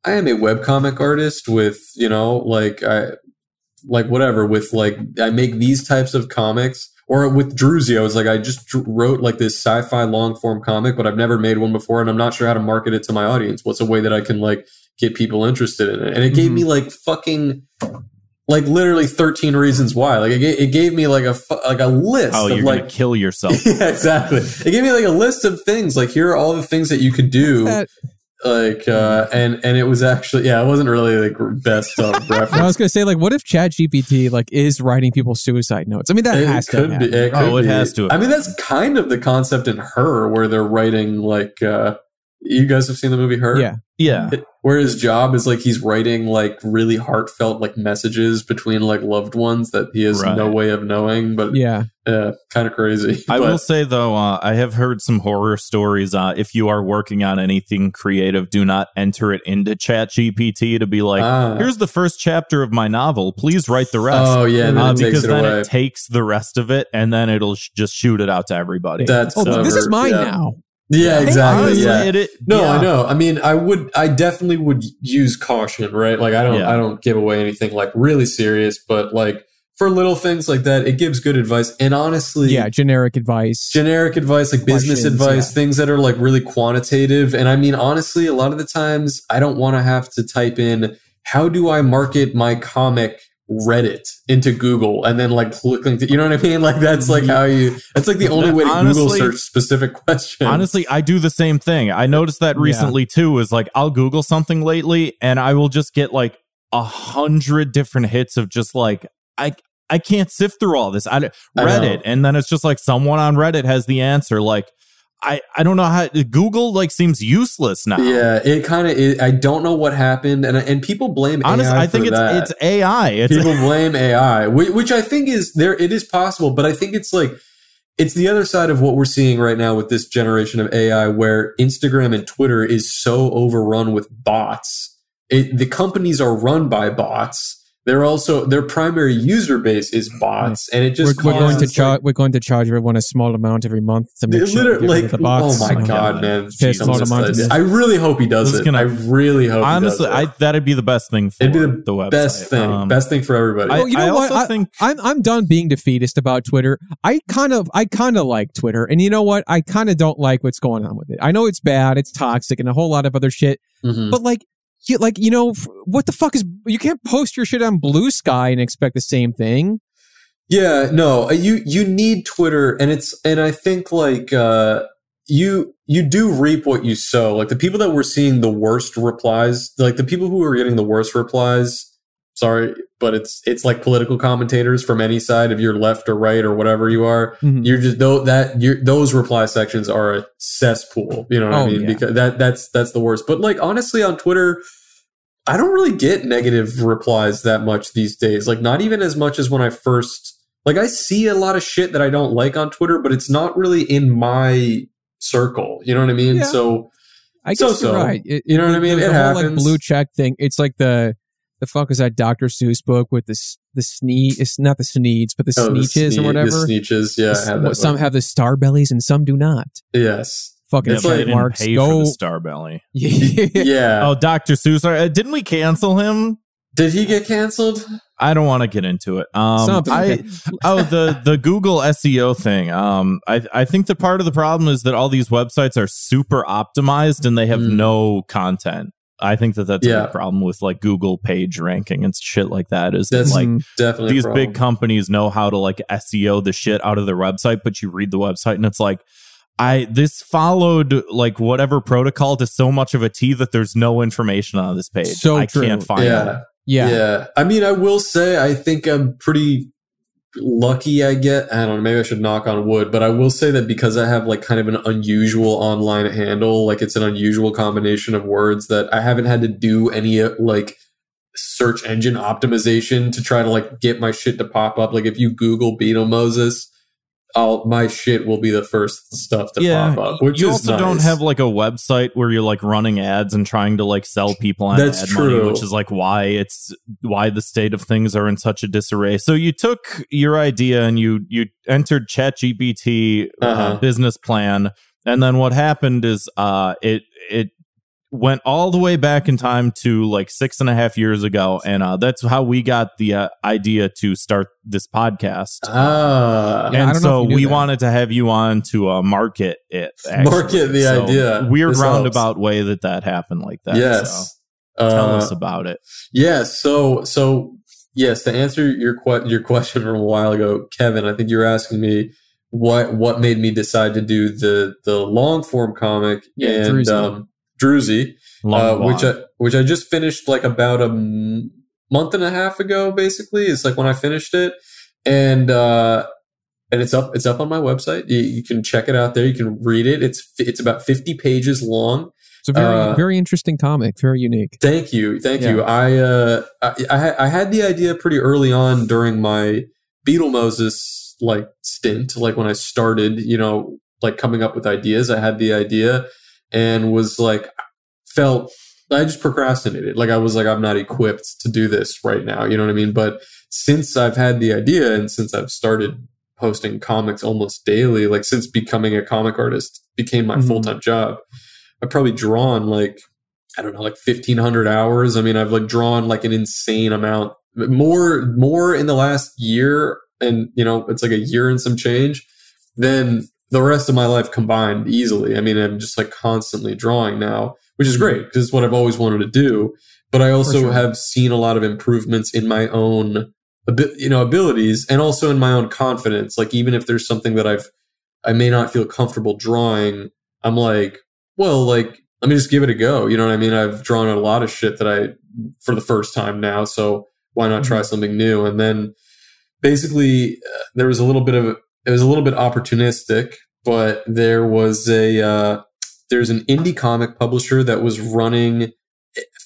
I am a webcomic artist with, you know, like I like whatever, with like I make these types of comics. Or with Druzy, I was like, I just wrote like this sci-fi long form comic, but I've never made one before, and I'm not sure how to market it to my audience. What's a way that I can like get people interested in it? And it gave Mhm. me like fucking like literally 13 reasons why. Like it, ga- it gave me like a like a list Oh, of you're like gonna kill yourself. yeah, exactly. It gave me like a list of things. Like here are all the things that you could do. That- Like uh, and and it was actually yeah, it wasn't really like best uh, reference. I was gonna say, like, what if Chat GPT like is writing people's suicide notes? I mean, that It has to could be. happen. It Oh, could it be. has to. I mean, that's kind of the concept in Her, where they're writing like. uh You guys have seen the movie Her? Yeah. yeah. Where his job is like he's writing like really heartfelt like messages between like loved ones that he has Right. no way of knowing, but Yeah. yeah, kind of crazy. I But- will say though, uh, I have heard some horror stories. Uh, if you are working on anything creative, do not enter it into Chat GPT to be like, Ah. "Here's the first chapter of my novel. Please write the rest." Oh yeah, and then Uh, because it then away. it takes the rest of it, and then it'll sh- just shoot it out to everybody. That's Oh, this is mine yeah. now. Yeah, exactly. Honestly, yeah. it- it- No, yeah. I know. I mean, I would, I definitely would use caution, right? Like, I don't, Yeah. I don't give away anything like really serious, but like for little things like that, it gives good advice. And honestly, Yeah. Generic advice. generic advice, like business advice, yeah. things that are like really quantitative. And I mean, honestly, a lot of the times I don't want to have to type in how do I market my comic Reddit into Google and then like clicking, to, you know what I mean? Like that's like how you. That's like the only way to Google Honestly- search specific questions. Honestly, I do the same thing. I noticed that Yeah. recently too. Is like I'll Google something lately, and I will just get like a hundred different hits of just like I I can't sift through all this. I I. Reddit, and then it's just like someone on Reddit has the answer. Like I I don't know how Google like seems useless now. Yeah, it kind of. I don't know what happened, and and people blame. Honestly, I think it's that. it's AI. It's people blame AI, which I think is there. It is possible, but I think it's like it's the other side of what we're seeing right now with this generation of AI, where Instagram and Twitter is so overrun with bots. It, the companies are run by bots. They're also their primary user base is bots, and it We're, just we're going to charge. like, we're going to charge everyone a small amount every month to make sure we literally, rid of like, the bots. oh my So- god, man! Pay a small amount to Christ. this. I really hope he does This it. gonna- I really hope. honestly, he does I it. that'd be the best thing for it'd be the, the website. best thing, Um, best thing for everybody. I, Well, you know I what? also think I'm I'm done being defeatist about Twitter. I kind of I kind of like Twitter, and you know what? I kind of don't like what's going on with it. I know it's bad, it's toxic, and a whole lot of other shit. Mhm. But like, you like you know what the fuck is? You can't post your shit on Bluesky and expect the same thing. Yeah, no, uh, you you need Twitter, and it's and I think like uh, you you do reap what you sow. Like the people that were seeing the worst replies, like the people who were getting the worst replies. Sorry, but it's it's like political commentators from any side, if you're left or right or whatever you are. Mhm. You're just though that you're, those reply sections are a cesspool. You know what I Oh, mean? yeah. Because that that's that's the worst. But like honestly, on Twitter, I don't really get negative replies that much these days. Like not even as much as when I first like I see a lot of shit that I don't like on Twitter, but it's not really in my circle. You know what I mean? Yeah. So I guess So-so. you're right. It- You know what I mean? It whole like happens. blue check thing. It's like the the fuck is that Dr. Seuss book with the s- the snee? It's not the sneeds, but the oh, the Sneetches sne- or whatever. The Sneetches, yeah. I had that some book. have the star bellies and some do not. yes. Fucking It's yeah, like- marks. pay for the Star Belly. yeah. Yeah. Oh, Dr. Seuss. Uh, didn't we cancel him? Did he get canceled? I don't want to get into it. Um, I, oh, the the Google SEO thing. Um, I I think the part of the problem is that all these websites are super optimized and they have Mm. no content. I think that that's a Yeah. big problem with like Google page ranking and shit like that. Is that like. Definitely these big companies know how to like SEO the shit out of their website, but you read the website and it's like. I this followed like whatever protocol to so much of a T that there's no information on this page. So I true. can't find it. yeah. yeah. Yeah. I mean, I will say, I think I'm pretty lucky. I get, I don't know, maybe I should knock on wood, but I will say that because I have like kind of an unusual online handle, like it's an unusual combination of words that I haven't had to do any like search engine optimization to try to like get my shit to pop up. Like if you Google Beetlemoses, I'll my shit will be the first stuff to yeah, pop up. Which you is also don't have like a website where you're like running ads and trying to like sell people on That's ad true. money, which is like why it's why the state of things are in such a disarray. So you took your idea and you you entered ChatGPT uh, Uh-huh. business plan, and then what happened is uh it it went all the way back in time to like six and a half years ago, and uh, that's how we got the uh, idea to start this podcast. ah. Yeah, and don't so if you knew we that. wanted to have you on to uh, market it. actually. Market the So idea. Weird This roundabout way that that happened like that. yes. So tell Uh, us about it. Yeah, so so yes, to answer your que- your question from a while ago, Kevin, I think you were asking me what what made me decide to do the the long form comic Yeah, and Druzy. um Druzy, uh, which I which I just finished like about a m- month and a half ago. Basically, it's like when I finished it, and uh, and it's up it's up on my website. You, you can check it out there. You can read it. It's it's about fifty pages long. It's a very Uh, very interesting comic, very unique. Thank you, thank Yeah. you. I uh, I, I I had the idea pretty early on during my Beetlemoses like stint, like when I started, you know, like coming up with ideas. I had the idea and was like, felt I just procrastinated. Like I was like, I'm not equipped to do this right now. You know what I mean? But since I've had the idea and since I've started posting comics almost daily, like since becoming a comic artist became my Mhm. full time job, I've probably drawn like I don't know, like fifteen hundred hours. I mean, I've like drawn like an insane amount, more more in the last year, and you know, it's like a year and some change than the rest of my life combined easily. I mean, I'm just like constantly drawing now, which is great because it's what I've always wanted to do. But I also sure. have seen a lot of improvements in my own, you know, abilities and also in my own confidence. Like even if there's something that I've, I may not feel comfortable drawing, I'm like, well, like let me just give it a go. You know what I mean? I've drawn a lot of shit that I for the first time now, so why not try something new? And then basically uh, there was a little bit of it was a little bit opportunistic, but there was a uh, there's an indie comic publisher that was running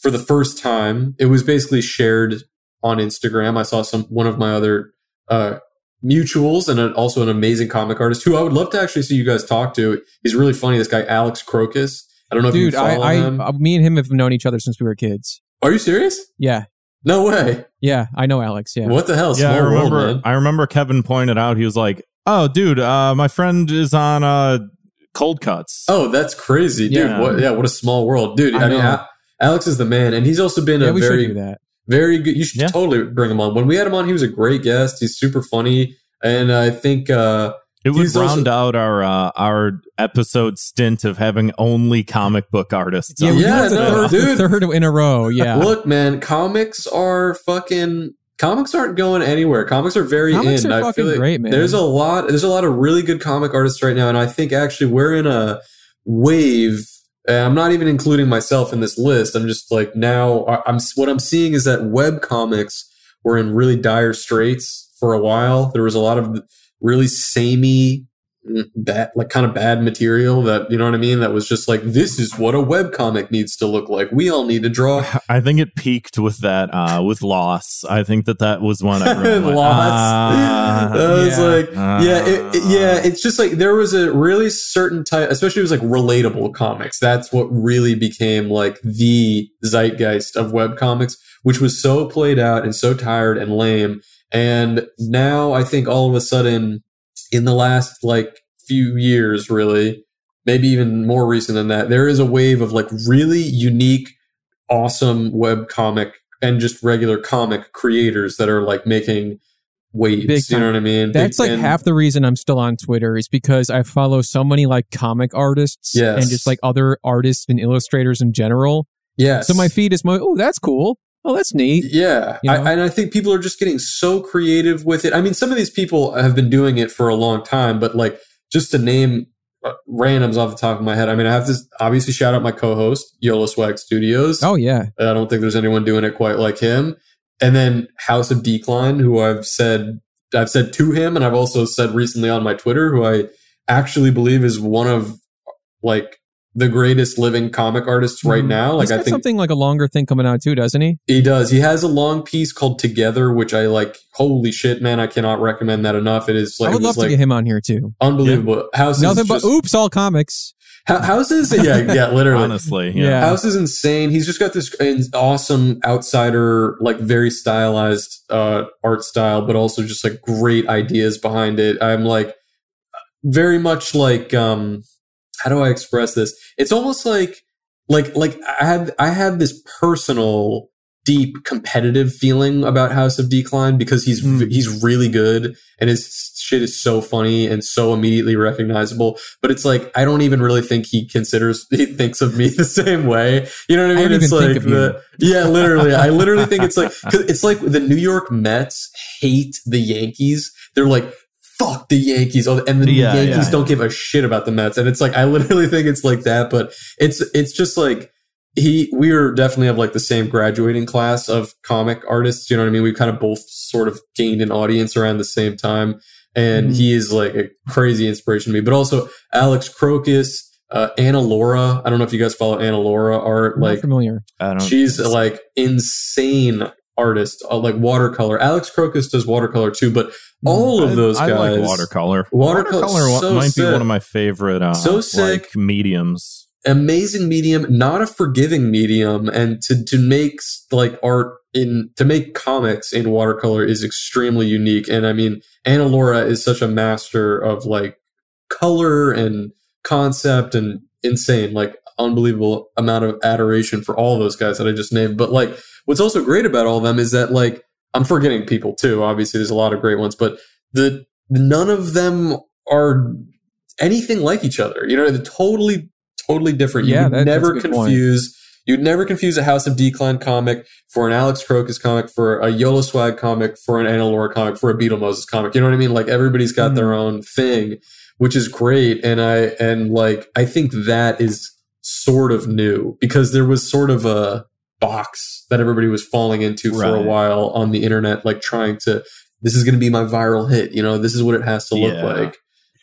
for the first time. It was basically shared on Instagram. I saw some one of my other uh, mutuals and an, also an amazing comic artist who I would love to actually see you guys talk to. He's really funny. This guy Alex Krokus. I don't know if Dude, you I, follow I, him. uh, me and him have known each other since we were kids. Are you serious? Yeah, No way. yeah, I know Alex. Yeah, What the hell? yeah, I Small world, remember. man. I remember Kevin pointed out. He was like, "Oh, dude, uh, my friend is on uh, Cold Cuts." Oh, that's crazy, dude. Yeah. What? Yeah, what a small world, dude. I, I mean, know. A- Alex is the man, and he's also been yeah, a we very do that. very good. You should Yeah. totally bring him on. When we had him on, he was a great guest. He's super funny, and I think uh, it would he's also- round out our uh, our episode stint of having only comic book artists. Yeah, on. we Yeah, yeah, no, third, dude. third in a row. Yeah, look, man, comics are fucking. Comics aren't going anywhere. Comics are very Comics in. are I fucking feel like great, man. There's a lot. There's a lot of really good comic artists right now, and I think actually we're in a wave. and I'm not even including myself in this list. I'm just like now. I'm what I'm seeing is that web comics were in really dire straits for a while. There was a lot of really samey, bad, like kind of bad material that you know what I mean. That was just like this is what a web comic needs to look like. We all need to draw. I think it peaked with that uh, with Loss. I think that that was one. everyone went, Loss. "Ah, I was yeah. like, ah." yeah, it, it- yeah. It's just like there was a really certain type, especially it was like relatable comics. That's what really became like the zeitgeist of web comics, which was so played out and so tired and lame. And now I think all of a sudden, in the last like few years, really, maybe even more recent than that, there is a wave of like really unique, awesome web comic and just regular comic creators that are like making waves. You know what I mean? That's Big- like half the reason I'm still on Twitter is because I follow so many like comic artists Yes. and just like other artists and illustrators in general. Yeah. So my feed is my oh that's cool. Oh that's neat. Yeah, You know? I, and I think people are just getting so creative with it. I mean, some of these people have been doing it for a long time, but like just to name uh, randoms off the top of my head, I mean, I have to obviously shout out my co-host Yolo Swag Studios. Oh yeah. I don't think there's anyone doing it quite like him. And then House of Decline, who I've said I've said to him, and I've also said recently on my Twitter, who I actually believe is one of like the greatest living comic artists right Mhm. now. Like He's I got think something like a longer thing coming out too, doesn't he? he does. He has a long piece called Together, which I like. Holy shit, man! I cannot recommend that enough. It is like I would love was to get him on here too. unbelievable. House is Nothing but oops, all comics. Ho- House is yeah yeah literally. Honestly, yeah. Yeah. House is insane. He's just got this awesome outsider, like very stylized uh, art style, but also just like great ideas behind it. I'm like very much like um how do I express this? It's almost like like like I have I have this personal deep competitive feeling about House of Decline because he's Mm. he's really good and his shit is so funny and so immediately recognizable. But it's like I don't even really think he considers he thinks of me the same way. You know what I I mean? don't it's like the yeah, literally. I literally think it's like cause it's like the New York Mets hate the Yankees. They're like. Fuck the Yankees, oh, and the Yeah, Yankees yeah. don't give a shit about the Mets, and it's like I literally think it's like that, but it's it's just like he we are definitely of like the same graduating class of comic artists. You know what I mean? We kind of both sort of gained an audience around the same time, and Mhm. he is like a crazy inspiration to me. But also Alex Krokus, uh, Anna Laura. I don't know if you guys follow Anna Laura art. I'm Like familiar. I don't. she's like insane artist, uh, like watercolor. Alex Krokus does watercolor too, but all of I- those I, guys. like watercolor. Watercolor- wa- so might be one of my favorite. Uh, So sick. like mediums. amazing medium, not a forgiving medium, and to to make like art in to make comics in watercolor is extremely unique. And I mean, Anna Laura is such a master of like color and concept and insane, like unbelievable amount of adoration for all those guys that I just named. But like, what's also great about all of them is that like I'm forgetting people too. Obviously, there's a lot of great ones, but the none of them are anything like each other. You know, they're totally, totally different. You Yeah, that- never good point. confuse. You'd never confuse a House of Decline comic for an Alex Krokus comic, for a Yolo Swag comic, for an Anna Laura comic, for a Beetlemoses comic. You know what I mean? Like everybody's got their Mm-hmm. own thing, which is great. And I and like I think that is sort of new because there was sort of a box that everybody was falling into for a while on the internet, like trying to this is going to be my viral hit. You know, this is what it has to look Yeah. like.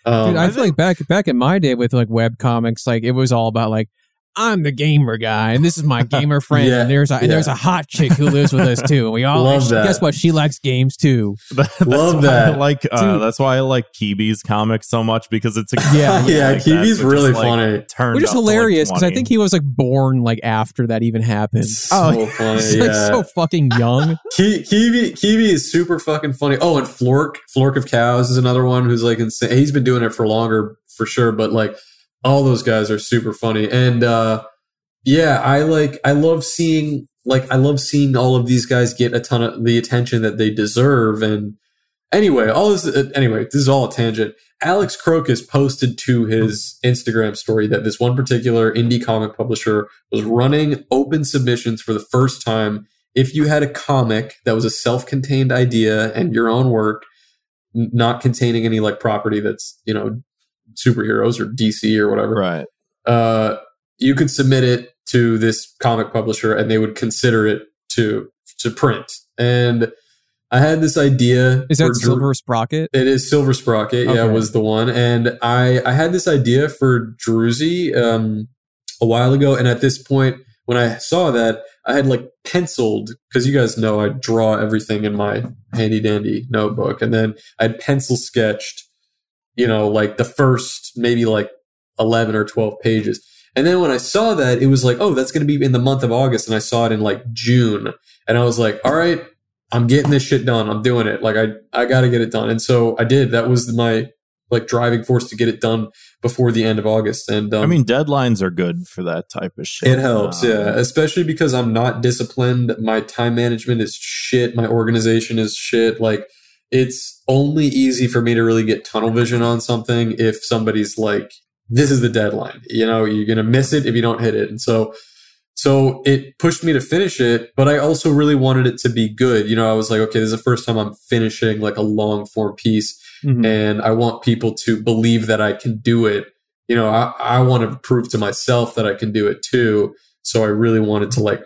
Um, Dude, I feel like back back in my day with like web comics, like it was all about like I'm the gamer guy, and this is my gamer friend, Yeah, and there's a and there's a hot chick who lives with us too, and we all Love and that. guess what? She likes games too. That's Love why that. I like uh, that's why I like Kibi's comics so much because it's exactly Yeah. Yeah, like that, Kibi's but really like, funny. Turned Which is up to, like, hilarious because I think he was like born like after that even happened. so Oh, funny. He's yeah. like so fucking young. Ki- Kiwi Kiwi is super fucking funny. Oh, and Flork Flork of Cows is another one who's like insane. He's been doing it for longer for sure, but like all those guys are super funny. And uh yeah, I like I love seeing like I love seeing all of these guys get a ton of the attention that they deserve. And anyway, all this uh, anyway, this is all a tangent. Alex Krokus posted to his Instagram story that this one particular indie comic publisher was running open submissions for the first time if you had a comic that was a self-contained idea and your own work not containing any like property that's you know superheroes or dc or whatever right. uh, you could submit it to this comic publisher and they would consider it to to print and i had this idea Is that Silver Sprocket? it is Silver Sprocket. Yeah, Okay. was the one. And I I had this idea for Druzy um a while ago. And at this point, when I saw that, I had like penciled because you guys know I draw everything in my handy dandy notebook. And then I'd pencil sketched, you know, like the first maybe like eleven or twelve pages. And then when I saw that, it was like, oh, that's going to be in the month of August. And I saw it in like June. And I was like, all right, I'm getting this shit done. I'm doing it. Like I, I got to get it done. And so I did. That was my like driving force to get it done before the end of August. And um, I mean, deadlines are good for that type of shit. it helps, Um, yeah. Especially because I'm not disciplined. My time management is shit. My organization is shit. Like it's only easy for me to really get tunnel vision on something if somebody's like, "This is the deadline." You know, you're gonna miss it if you don't hit it. And so, so it pushed me to finish it. But I also really wanted it to be good. You know, I was like, okay, this is the first time I'm finishing like a long form piece Mhm. and I want people to believe that I can do it. You know, I, I want to prove to myself that I can do it too. So I really wanted to like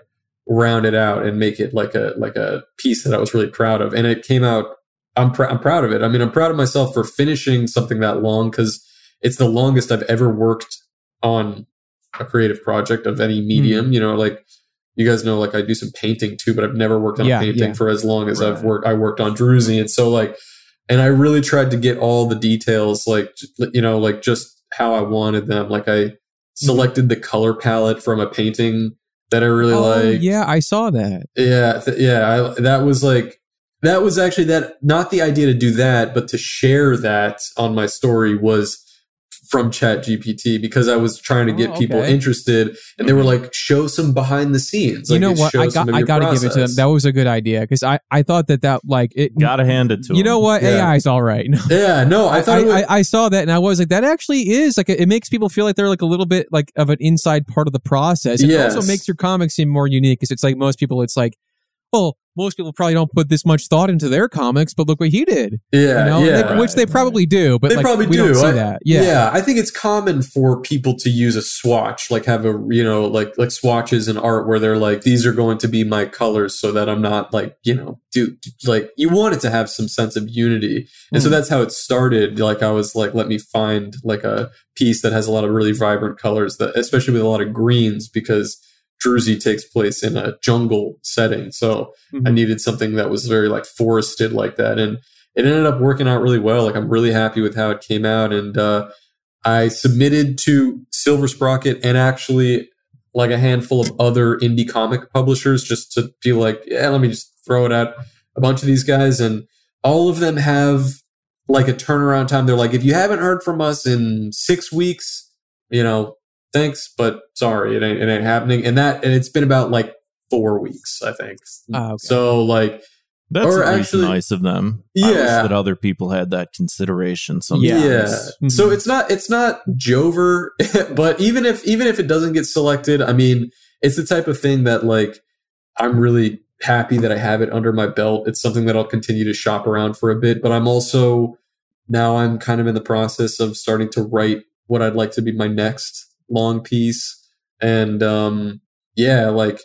round it out and make it like a like a piece that I was really proud of, and it came out. I'm pr- I'm proud of it. I mean, I'm proud of myself for finishing something that long because it's the longest I've ever worked on a creative project of any medium. Hmm. You know, like you guys know, like I do some painting too, but I've never worked on Yeah, a painting yeah. for as long as I've worked. I worked on Druzy, and so like, and I really tried to get all the details, like you know, like just how I wanted them. Like I selected the color palette from a painting that I really oh, like. yeah, I saw that. Yeah, th- yeah. I, that was like that was actually that not the idea to do that, but to share that on my story was from Chat GPT because I was trying to get Oh, people interested, and they were mm-hmm. like, "Show some behind the scenes." you Like, know what? I got i gotta give it to them. That was a good idea because I I thought that that like it. Gotta hand it to you him. know what? Yeah. AI's all right. No. yeah, no, I I, thought it was, I, I saw that and I was like, that actually is like it makes people feel like they're like a little bit like of an inside part of the process. It Yes. also makes your comic seem more unique because it's like most people, it's like, well, most people probably don't put this much thought into their comics, but look what he did. yeah, You know? yeah. They- which they probably do, but They like, probably we do. don't see I- that. Yeah. I think it's common for people to use a swatch, like have a you know, like like swatches in art where they're like, these are going to be my colors, so that I'm not like you know, do like you want it to have some sense of unity, and so Mm. that's how it started. Like I was like, let me find like a piece that has a lot of really vibrant colors, that especially with a lot of greens, because Druzy takes place in a jungle setting, so I Mhm. needed something that was very like forested like that. And it ended up working out really well. Like I'm really happy with how it came out. And uh, I submitted to Silver Sprocket and actually like a handful of other indie comic publishers just to be like, yeah, let me just throw it at a bunch of these guys. And all of them have like a turnaround time. They're like, if you haven't heard from us in six weeks, you know, thanks, but sorry, it ain't, it ain't happening. And that, and it's been about like four weeks, I think. Ah, okay. So like, That's Or actually- nice of them. I wish Yeah. that other people had that consideration. Sometimes. yeah. Mhm. So it's not it's not Jover, but even if even if it doesn't get selected, I mean, it's the type of thing that like I'm really happy that I have it under my belt. It's something that I'll continue to shop around for a bit, but I'm also now I'm kind of in the process of starting to write what I'd like to be my next long piece. And um yeah, like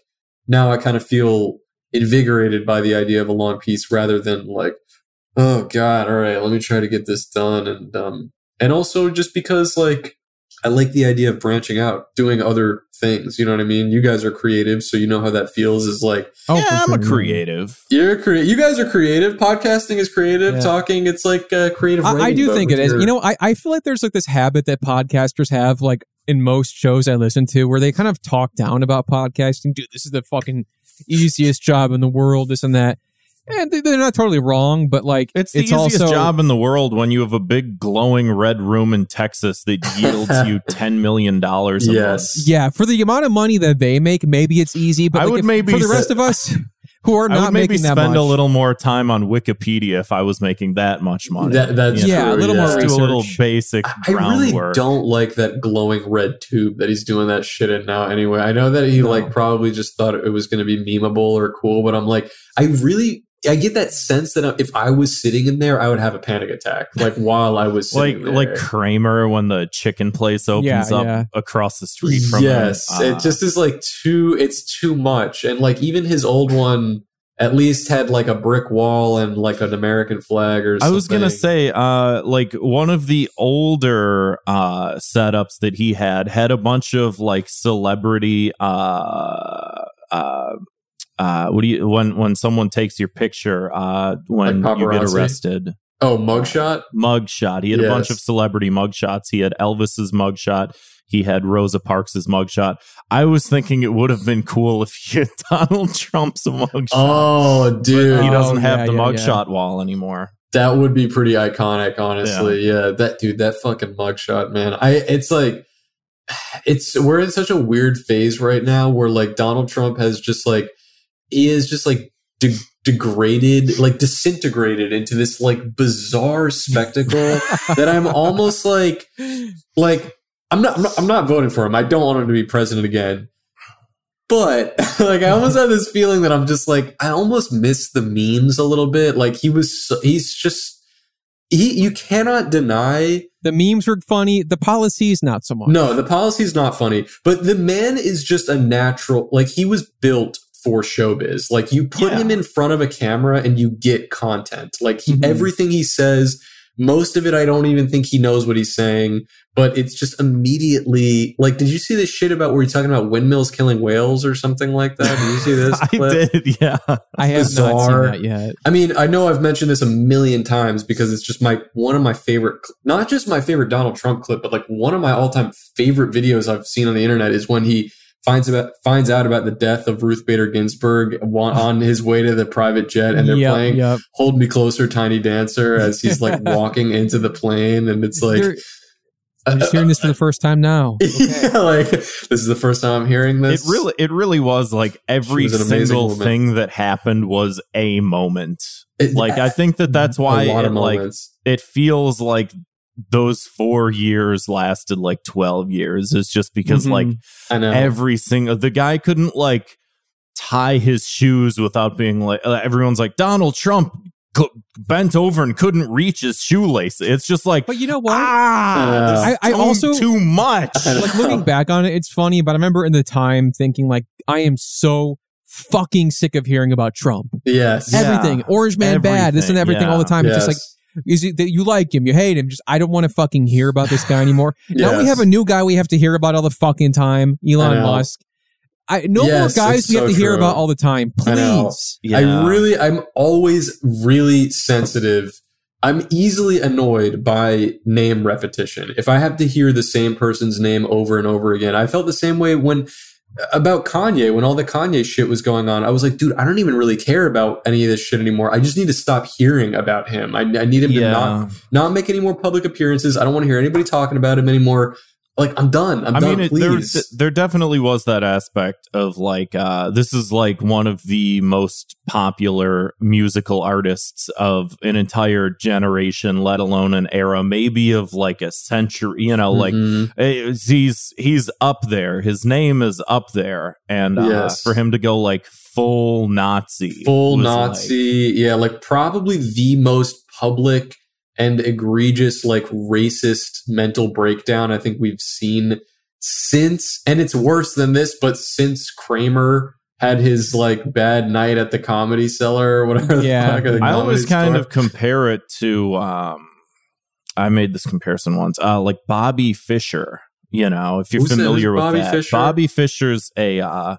now I kind of feel invigorated by the idea of a long piece rather than like oh god all right let me try to get this done and um and also just because like i like the idea of branching out doing other things you know what i mean you guys are creative so you know how that feels is like Oh, yeah, I'm a creative. you're crea- you guys are creative podcasting is creative Yeah. talking it's like uh, creative I, I do think it is. You know, I, I feel like there's like this habit that podcasters have, like in most shows I listen to, where they kind of talk down about podcasting. Dude, this is the fucking easiest job in the world, this and that. And they- they're not totally wrong, but like It's the easiest also, job in the world when you have a big glowing red room in Texas that yields you ten million dollars a yes Yeah, for the amount of money that they make, maybe it's easy. But I like, would if- maybe for the say- rest of us who are month. I not would maybe making that spend much, a little more time on Wikipedia if I was making that much money. That- that's You know, Yeah, a true, little more Just do a little basic I really groundwork. don't like that glowing red tube that he's doing that shit in now. Anyway, I know that he No. like probably just thought it was going to be memeable or cool, but I'm like, I really, I get that sense that if I was sitting in there, I would have a panic attack, like while I was like there. like Kramer when the chicken place opens Yeah, up yeah. across the street from yes, him. it Uh, just is like too. It's too much, and like even his old one at least had like a brick wall and like an American flag or. Something. I was gonna say, uh, like one of the older uh setups that he had had a bunch of like celebrity uh uh uh what do you when when someone takes your picture uh when Like you get arrested Oh, mugshot. mugshot he had a bunch of celebrity mugshots he had elvis's mugshot he had rosa parks's mugshot i was thinking it would have been cool if he had donald trump's mugshot Oh, dude, he Oh, doesn't have yeah, the yeah, yeah. mugshot wall anymore That would be pretty iconic, honestly. Yeah. that dude, that fucking mugshot, man. I it's like it's we're in such a weird phase right now where like Donald Trump has just like he is just like de- degraded, like disintegrated into this like bizarre spectacle that I'm almost like like I'm not, I'm not I'm not voting for him. I don't want him to be president again. But like I almost have this feeling that I'm just like I almost miss the memes a little bit. Like he was so, he's just he you cannot deny the memes were funny. The policies not so much. no, the policy's not funny, but the man is just a natural like he was built for showbiz. Like you put Yeah. him in front of a camera and you get content. Like he, Mhm. everything he says most of it I don't even think he knows what he's saying, but it's just immediately like did you see this shit about where you're talking about windmills killing whales or something like that? Did you see this? I clip? did, yeah. I have not bizarre. seen that yet. I mean, I know I've mentioned this a million times because it's just my one of my favorite, not just my favorite Donald Trump clip, but like one of my all time favorite videos I've seen on the internet is when he finds about finds out about the death of Ruth Bader Ginsburg on his way to the private jet, and they're Yep, playing yep. "Hold Me Closer, Tiny Dancer" as he's like walking into the plane, and it's like. You're- I'm just hearing this for the first time now. yeah, like this is the first time I'm hearing It this. really it really was like every was single woman. thing that happened was a moment. It- Like I think that that's why it, of like it feels like those 4 years lasted like 12 years is just because Mhm. like I know. every single the guy couldn't like tie his shoes without being like uh, everyone's like Donald Trump co- bent over and couldn't reach his shoelace. It's just like But you know what? ah, this I- I also- too much. Like looking back on it, it's funny, but I remember in the time thinking like, I am so fucking sick of hearing about Trump. yes. Yeah. Everything, Orange Man bad, this and Everything, everything all the yeah. time. It's just like, is it that you like him, you hate him? Just I don't want to fucking hear about this guy anymore. Now we have a new guy we have to hear about all the fucking time, Elon I. Musk. I no Yes, more guys it's we have so to hear about all the time. I. Please. Yeah. I really, I'm always really sensitive. I'm easily annoyed by name repetition. If I have to hear the same person's name over and over again, I felt the same way when about Kanye, when all the Kanye shit was going on. I was like, dude, I don't even really care about any of this shit anymore. I just need to stop hearing about him. I, I need him to not not make any more public appearances. I don't want to hear anybody talking about him anymore. Like, I'm done. I'm I done. mean, it, there, there definitely was that aspect of like, uh, this is like one of the most popular musical artists of an entire generation, let alone an era, maybe of like a century, you know, like Mhm. eh, he's, he's up there. His name is up there. And, uh, Yes. for him to go like full Nazi, full Nazi. yeah, like probably the most public and egregious, like racist mental breakdown I think we've seen since, and it's worse than this, but since Kramer had his like bad night at the comedy cellar or whatever. Yeah. I always comedy kind store. of compare it to um I made this comparison once. Uh like Bobby Fischer. you know, if you're that? familiar with Bobby that. Fischer? Bobby Fischer's a uh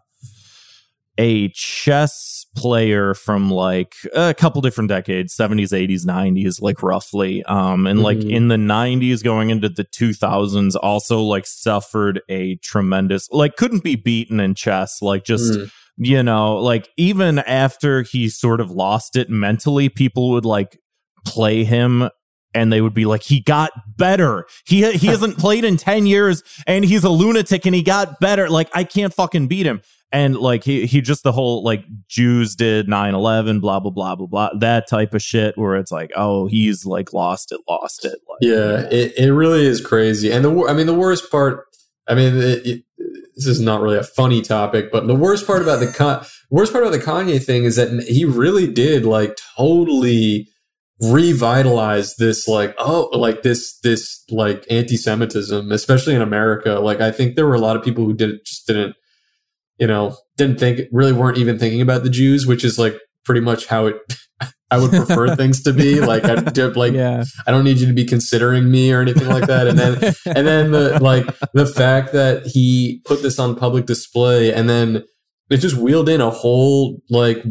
a chess player from like a couple different decades 70s 80s 90s like roughly um and like Mhm. in the 90s going into the 2000s also like suffered a tremendous like couldn't be beaten in chess like just Mm. you know, like even after he sort of lost it mentally, people would like play him and they would be like, he got better. He he hasn't played in 10 years and he's a lunatic and he got better. Like, I can't fucking beat him. And like he he just the whole like Jews did 9-11, blah blah blah blah blah, that type of shit where it's like, oh, he's like lost it, lost it. Like, Yeah, it, it really is crazy. And the I mean, the worst part. I mean, it, it, this is not really a funny topic, but the worst part about the Con- worst part about the Kanye thing is that he really did like totally revitalize this like oh like this this like anti-Semitism, especially in America. Like I think there were a lot of people who did just didn't you know didn't think really weren't even thinking about the Jews, which is like pretty much how it. I would prefer things to be like I did like yeah. I don't need you to be considering me or anything like that. And then and then the like the fact that he put this on public display and then it just wheeled in a whole like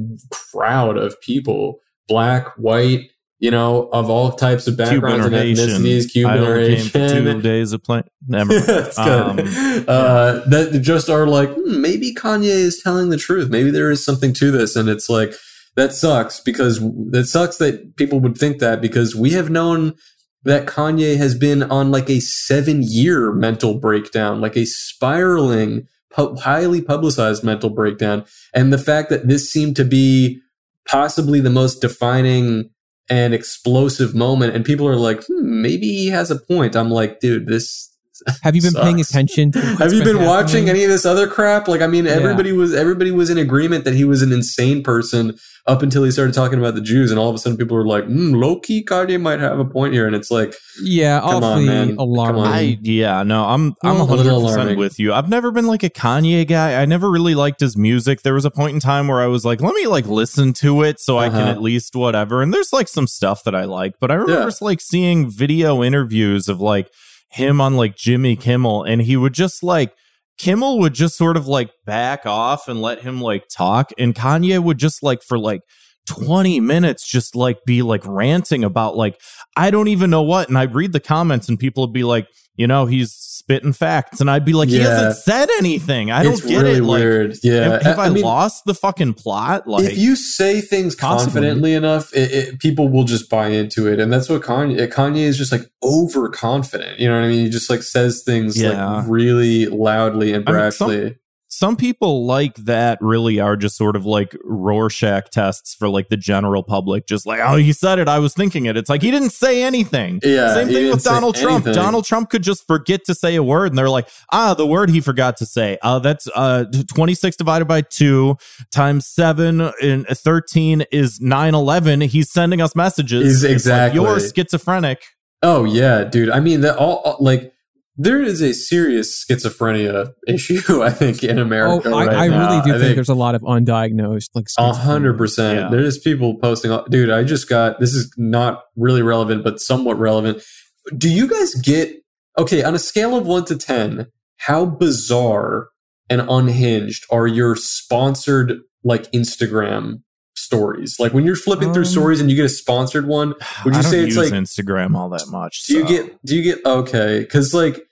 crowd of people, black, white, you know, of all types of backgrounds and Haitian. ethnicities, Cuban I or came two days of playing. Never mind. That's good. Um, uh, that just are like, hmm, maybe Kanye is telling the truth. Maybe there is something to this. And it's like, that sucks because that sucks that people would think that because we have known that Kanye has been on like a seven year mental breakdown, like a spiraling, pu- highly publicized mental breakdown. And the fact that this seemed to be possibly the most defining and explosive moment, and people are like, hmm, maybe he has a point. I'm like, dude, this Have you been paying attention? To what's Have you been watching any of this other crap? Like, I mean, Yeah. everybody was everybody was in agreement that he was an insane person up until he started talking about the Jews, and all of a sudden people were like, mm, "Low key, Kanye might have a point here," and it's like, Yeah, Come on, awfully man. Come alarming. on. I yeah, no, I'm I'm Well, a little 100% alarming. with you. I've never been like a Kanye guy. I never really liked his music. There was a point in time where I was like, let me like listen to it so I can Uh-huh. at least whatever. And there's like some stuff that I like, but I remember Yeah. like seeing video interviews of like him on like Jimmy Kimmel and he would just like Kimmel would just sort of like back off and let him like talk and Kanye would just like for like 20 minutes just like be like ranting about like I don't even know what and I'd read the comments and people would be like you know he's spitting facts and I'd be like he hasn't said anything I don't it's get really it like weird. Yeah, have, have I, mean, lost the fucking plot like if you say things Possibly. confidently enough, it, it, people will just buy into it, and that's what Kanye. Kanye is just like overconfident. You know what I mean? He just like says things Yeah. like really loudly and I mean, some- brashly. Some people like that really are just sort of like Rorschach tests for like the general public. Just like, oh, he said it. I was thinking it. It's like he didn't say anything. Yeah, Same thing with Donald Trump. anything. Donald Trump could just forget to say a word, and they're like, ah, the word he forgot to say. Uh, that's uh, 26 divided by 2 times 7 and 13 is 9 11. He's sending us messages. Is It's like, exactly. You're schizophrenic. Oh yeah, dude. I mean, that all all- like there is a serious schizophrenia issue. I think in oh, America I, right I really do I think, there's a lot of undiagnosed like A hundred percent. There's people posting. Dude, I just got. This is not really relevant, but somewhat relevant. Do you guys get okay on a scale of one to ten? How bizarre and unhinged are your sponsored like Instagram stories? Like when you're flipping through Um, stories and you get a sponsored one, Would you say it's like- Instagram all that much? do you get? Do you get? Okay, because like.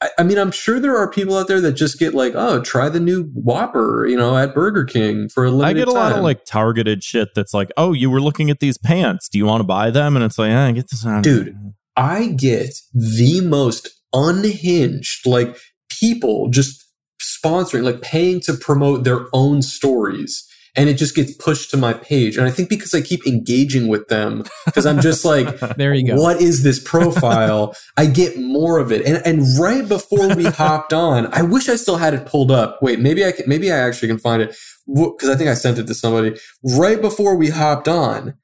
I, I mean, I'm sure there are people out there that just get like, oh, try the new Whopper, you know, at Burger King for a limited I get a lot of like targeted shit that's like, oh, you were looking at these pants. Do you want to buy them? And it's like, eh, get this on. Dude. I get the most unhinged, like people just sponsoring, like paying to promote their own stories. And it just gets pushed to my page. And I think because I keep engaging with them, because I'm just like, There you go. what is this profile? I get more of it. And and right before we hopped on, I wish I still had it pulled up. Wait, maybe I can, maybe I actually can find it because I think I sent it to somebody right before we hopped on.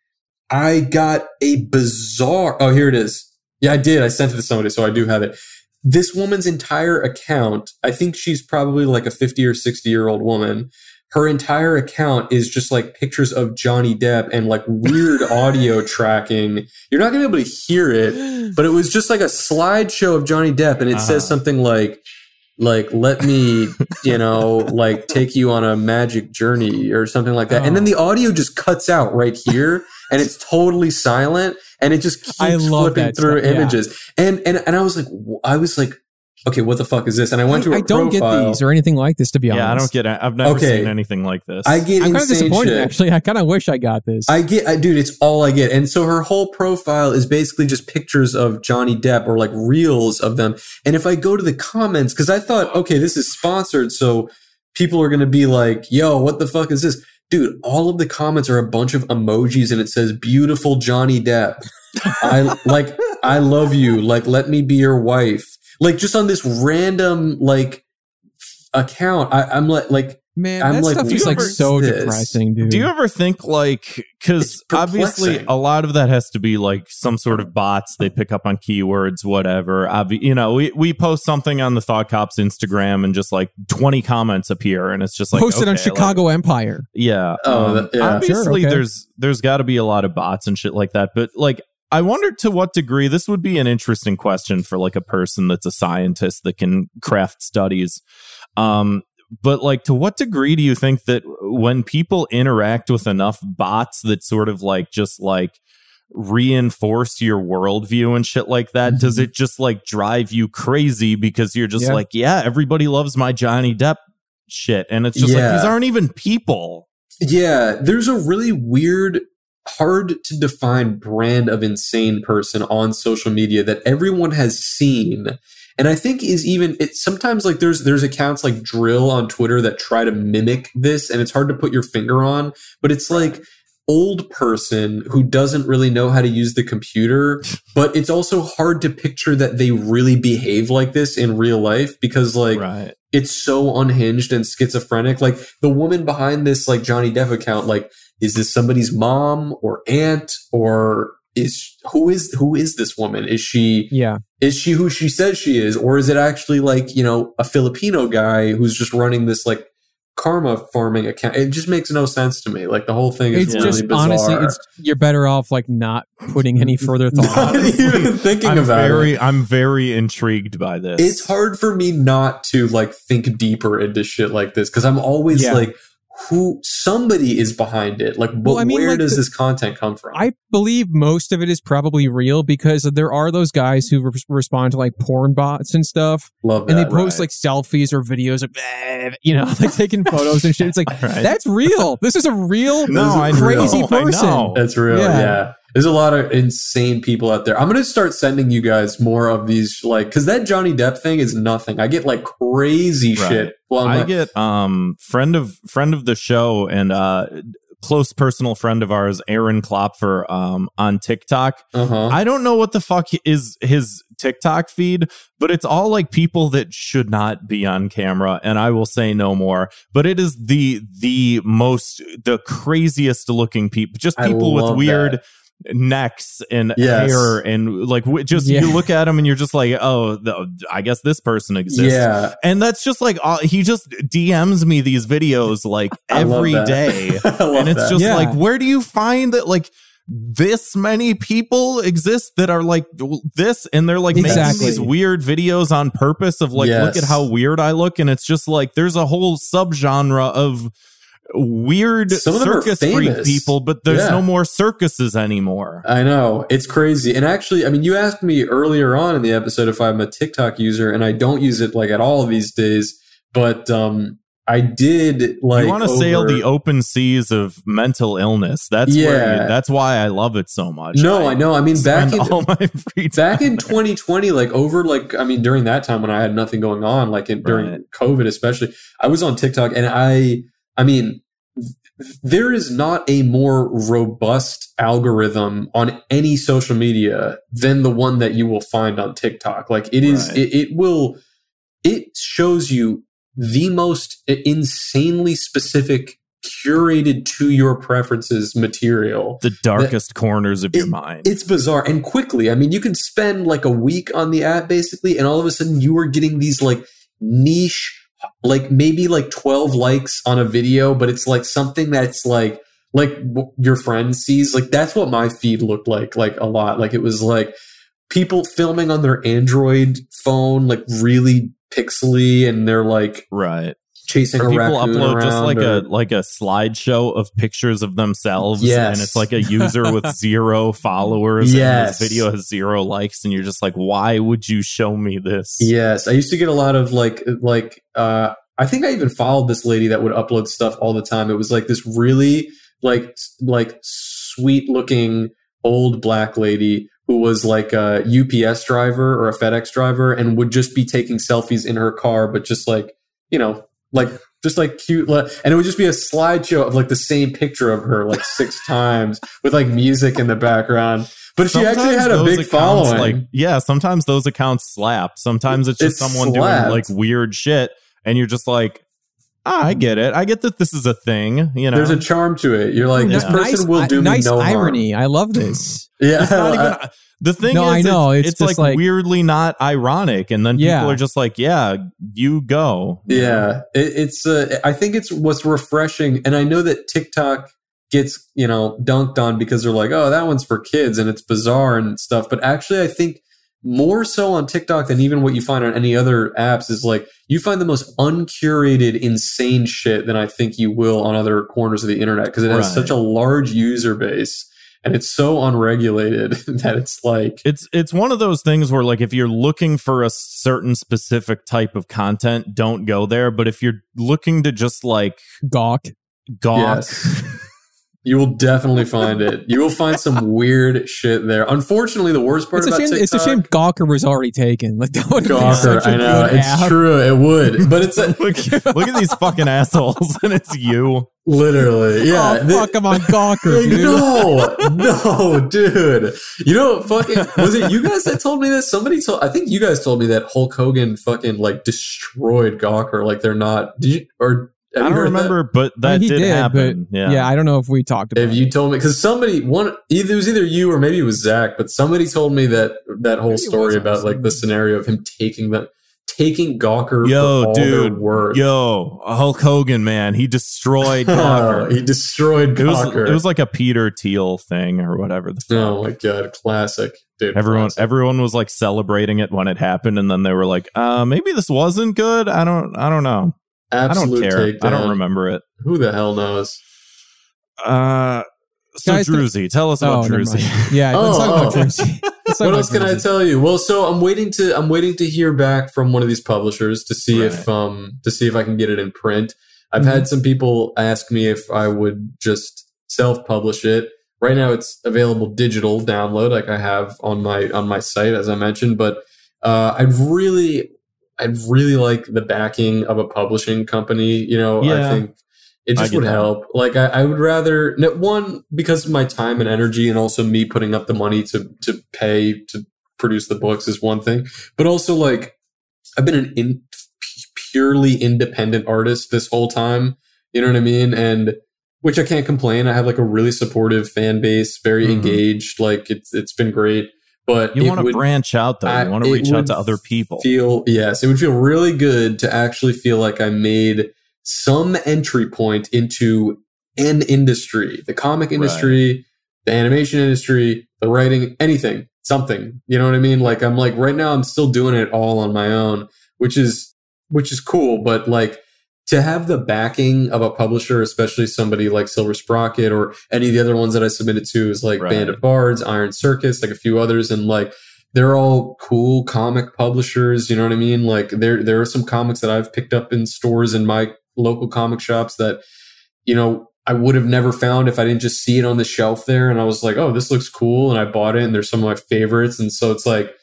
I got a bizarre. Oh, here it is. Yeah, I did. I sent it to somebody, so I do have it. This woman's entire account. I think she's probably like a fifty or sixty year old woman. Her entire account is just like pictures of Johnny Depp and like weird audio tracking. You're not gonna be able to hear it, but it was just like a slideshow of Johnny Depp, and it Uh-huh. says something like, like let me, you know, like take you on a magic journey or something like that. And then the audio just cuts out right here, and it's totally silent, and it just keeps flipping through stuff, yeah. images. And and and I was like, i was like, okay, what the fuck is this? And I went to I don't profile. get these or anything like this to be honest. Yeah, I don't get it. I've never Okay. seen anything like this. I get I'm kind of disappointed shit. actually. I kind of wish I got this. I get, I, dude, it's all I get. And so her whole profile is basically just pictures of Johnny Depp or like reels of them. And if I go to the comments, because I thought, okay, this is sponsored, so people are going to be like, yo, what the fuck is this? Dude, all of the comments are a bunch of emojis and it says, beautiful Johnny Depp. I like, I love you. Like, let me be your wife. Like, just on this random, like, account, I, I'm like, like, Man, I'm that like, stuff is like is so this? depressing, dude. Do you ever think like because obviously a lot of that has to be like some sort of bots they pick up on keywords, whatever. Obvi- you know, we, we post something on the Thought Cops Instagram and just like twenty comments appear, and it's just like posted on okay, like- Chicago Empire? yeah. Oh, um, that- yeah. Obviously, Sure, okay. there's there's got to be a lot of bots and shit like that, but like. I wonder to what degree this would be an interesting question for like a person that's a scientist that can craft studies. Um, but like to what degree do you think that when people interact with enough bots that sort of like just like reinforce your worldview and shit like that does it just like drive you crazy because you're just Yeah. like yeah everybody loves my johnny depp shit and it's just Yeah. like these aren't even people Yeah, there's a really weird, hard to define brand of insane person on social media that everyone has seen. And I think is even it's sometimes like there's there's accounts like dril on Twitter that try to mimic this and it's hard to put your finger on, but it's like old person who doesn't really know how to use the computer, but it's also hard to picture that they really behave like this in real life because like right. It's so unhinged and schizophrenic. Like the woman behind this like Johnny Depp account, like is this somebody's mom or aunt or is who is who is this woman? Is she Yeah. is she who she says she is or is it actually like, you know, a Filipino guy who's just running this like karma farming account? It just makes no sense to me. Like the whole thing is It's really just bizarre. honestly, it's you're better off like not putting any further thought. not even thinking I'm about very it. I'm very intrigued by this. It's hard for me not to like think deeper into shit like this because I'm always Yeah. like, who somebody is behind it. Like, but Well, I mean, where like, does the- this content come from? I believe most of it is probably real because there are those guys who re- respond to like porn bots and stuff, Love and they post right. like selfies or videos of, "Eh," you know, like taking photos and shit. It's like Right. that's real. This is a real no, This is I crazy know, person. That's real. Yeah. Yeah. There's a lot of insane people out there. I'm going to start sending you guys more of these, like, because that Johnny Depp thing is nothing. I get like crazy Right. shit. Well, I'm like, get um friend of friend of the show and uh close personal friend of ours, Aaron Klopfer, um on TikTok. uh-huh. I don't know what the fuck is his TikTok feed, but it's all like people that should not be on camera, and I will say no more. But it is the the most the craziest looking people, just people with weird that. Necks and Yes. hair and like w- just Yeah. you look at him and you're just like, oh, the, I guess this person exists. yeah. And that's just like uh, he just DMs me these videos like I love day, and it's that. just Yeah. like, where do you find that like this many people exist that are like this, and they're like Exactly. making these weird videos on purpose of like, look at how weird I look, and it's just like there's a whole subgenre of weird Some of them are circus freak people, but there's Yeah. no more circuses anymore. I know. It's crazy. And actually, I mean, you asked me earlier on in the episode if I'm a TikTok user, and I don't use it like at all these days. But um, I did like you want to sail the open seas of mental illness. That's where Yeah. you, that's why I love it so much. No, I know. I mean, back in all my free time. back in 2020 like over like i mean during that time when i had nothing going on like in, during Right. covid especially i was on tiktok and i i mean there is not a more robust algorithm on any social media than the one that you will find on tiktok like it is Right. it, it will it shows you the most insanely specific curated to your preferences material the darkest corners of your mind. it's bizarre and quickly. I mean, you can spend like a week on the app basically, and all of a sudden you are getting these like niche, like maybe like 12 likes on a video, but it's like something that's like, like your friend sees. Like that's what my feed looked like, like a lot. Like it was like people filming on their Android phone, like really pixely, and they're like right. Chasing people upload just like or- a like a slideshow of pictures of themselves, Yes. and it's like a user with zero followers. Yes. and this video has zero likes, and you're just like, why would you show me this? Yes, I used to get a lot of like like uh I think I even followed this lady that would upload stuff all the time. It was like this really like like sweet looking old black lady who was like a UPS driver or a FedEx driver and would just be taking selfies in her car but just like, you know, like just like cute li- and it would just be a slideshow of like the same picture of her like six times with like music in the background. But she actually had a those big accounts, following. Like, yeah, sometimes those accounts slap. Sometimes it's just It someone slapped. doing like weird shit, and you're just like, ah, I get it. I get that this is a thing. You know, There's a charm to it. You're like, Ooh, this ni- person nice, will do me nice no irony. I love this. Yeah, it's not even I- the thing No, is I know, it's, it's it's like, like- weirdly not ironic and then Yeah. people are just like yeah you go yeah. It, it's. Uh, I think it's what's refreshing, and I know that TikTok gets you know dunked on because they're like, oh, that one's for kids and it's bizarre and stuff. But actually, I think more so on TikTok than even what you find on any other apps is like you find the most uncurated, insane shit than I think you will on other corners of the internet because it has Right. such a large user base and it's so unregulated that it's like it's it's one of those things where like if you're looking for a certain specific type of content don't go there but if you're looking to just like Gawk. gawk Yes. You will definitely find it. You will find some weird shit there. Unfortunately, the worst part It's a about shame. TikTok, It's a shame Gawker was already taken. Like that would be Gawker, such a I know good it's app. true. It would, but it's a, look, look at these fucking assholes, and it's you. literally yeah. oh, the- fuck, I'm on Gawker, dude. no, no, dude. You know, fucking was it you guys that told me this? Somebody told. I think you guys told me that Hulk Hogan fucking like destroyed Gawker. Like they're not. Did you or have I don't heard that? remember, but I that mean, he did, did, happen. but yeah. yeah, I don't know if we talked about. It. If it. you told me, because somebody one either it was either you or maybe it was Zach, but somebody told me that that whole Maybe story about us. like the scenario of him taking the taking Gawker Yo, for all their dude. worth. Yo, Hulk Hogan, man, he destroyed Gawker. he destroyed it was Gawker. it was like a Peter Thiel thing or whatever the fuck. oh my god, classic, dude. Everyone, classic. everyone was like celebrating it when it happened, and then they were like, "Uh, maybe this wasn't good. I don't, I don't know. Absolute I don't care. I don't remember it." Who the hell knows? Uh, so Guys, Druzy, tell us oh, about never Druzy. mind. Yeah, let's Oh, talk about oh. Druzy. What else can I tell you? Well, so I'm waiting to I'm waiting to hear back from one of these publishers to see if um to see if I can get it in print. I've Mhm. had some people ask me if I would just self-publish it. Right now it's available digital download like I have on my on my site as I mentioned, but uh I'd really I'd really like the backing of a publishing company, you know, I think it just would that. help. Like I, I would rather one because of my time and energy, and also me putting up the money to to pay to produce the books is one thing, but also like I've been an in, purely independent artist this whole time. You know what I mean? And which I can't complain. I have like a really supportive fan base, very Mhm. engaged. Like it's it's been great. But You want to branch out though. I- You want to reach out to other people. Feel yes, it would feel really good to actually feel like I made some entry point into an industry, the comic industry, the animation industry, the writing, anything, something. You know what I mean? Like I'm like right now I'm still doing it all on my own, which is which is cool, but like to have the backing of a publisher, especially somebody like Silver Sprocket or any of the other ones that I submitted to, is like Right. Band of Bards, Iron Circus, like a few others, and like they're all cool comic publishers. You know what I mean? Like there there are some comics that I've picked up in stores in my local comic shops that you know I would have never found if I didn't just see it on the shelf there, and I was like, oh, this looks cool, and I bought it, and there's some of my favorites, and so it's like.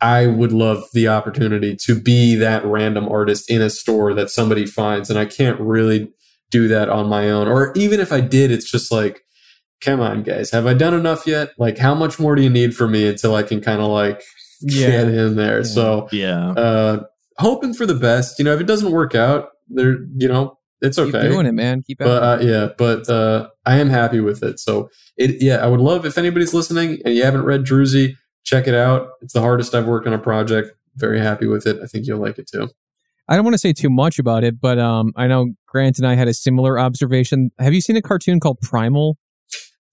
I would love the opportunity to be that random artist in a store that somebody finds, and I can't really do that on my own. Or even if I did, it's just like, come on, guys, have I done enough yet? Like, how much more do you need from me until I can kind of like Yeah. get in there? Yeah. So, yeah. uh, hoping for the best. You know, if it doesn't work out, there, you know, it's Keep okay. doing it, man. Keep at But uh, yeah, but uh, I am happy with it. So it, yeah, I would love if anybody's listening and you haven't read Druzy, check it out. It's the hardest I've worked on a project. Very happy with it. I think you'll like it too. I don't want to say too much about it, but um, I know Grant and I had a similar observation. Have you seen a cartoon called Primal?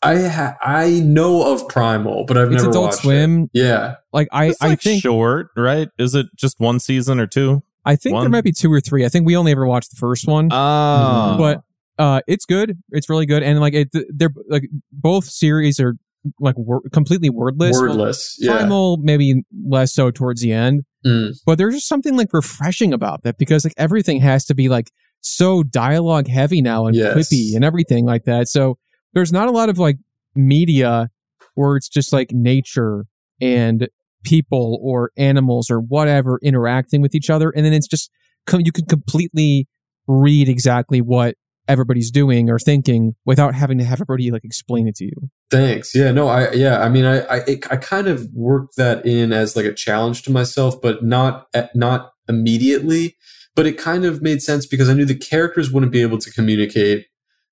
I ha- I know of Primal, but I've It's never Adult watched Swim. it. Yeah, Like I, It's I like think short, right? Is it just one season or two? I think there might be two or three. I think we only ever watched the first one. Oh, but uh it's good it's really good and like it they're like both series are like wor- completely wordless wordless. Yeah, primal maybe less so towards the end Mm. but there's just something like refreshing about that because like everything has to be like so dialogue heavy now and Yes. quippy and everything like that so there's not a lot of like media where it's just like nature and people or animals or whatever interacting with each other and then it's just com- you can completely read exactly what everybody's doing or thinking without having to have everybody like explain it to you Thanks. Yeah, no, I yeah, I mean, I I, it, I kind of worked that in as like a challenge to myself, but not at, not immediately. But it kind of made sense because I knew the characters wouldn't be able to communicate,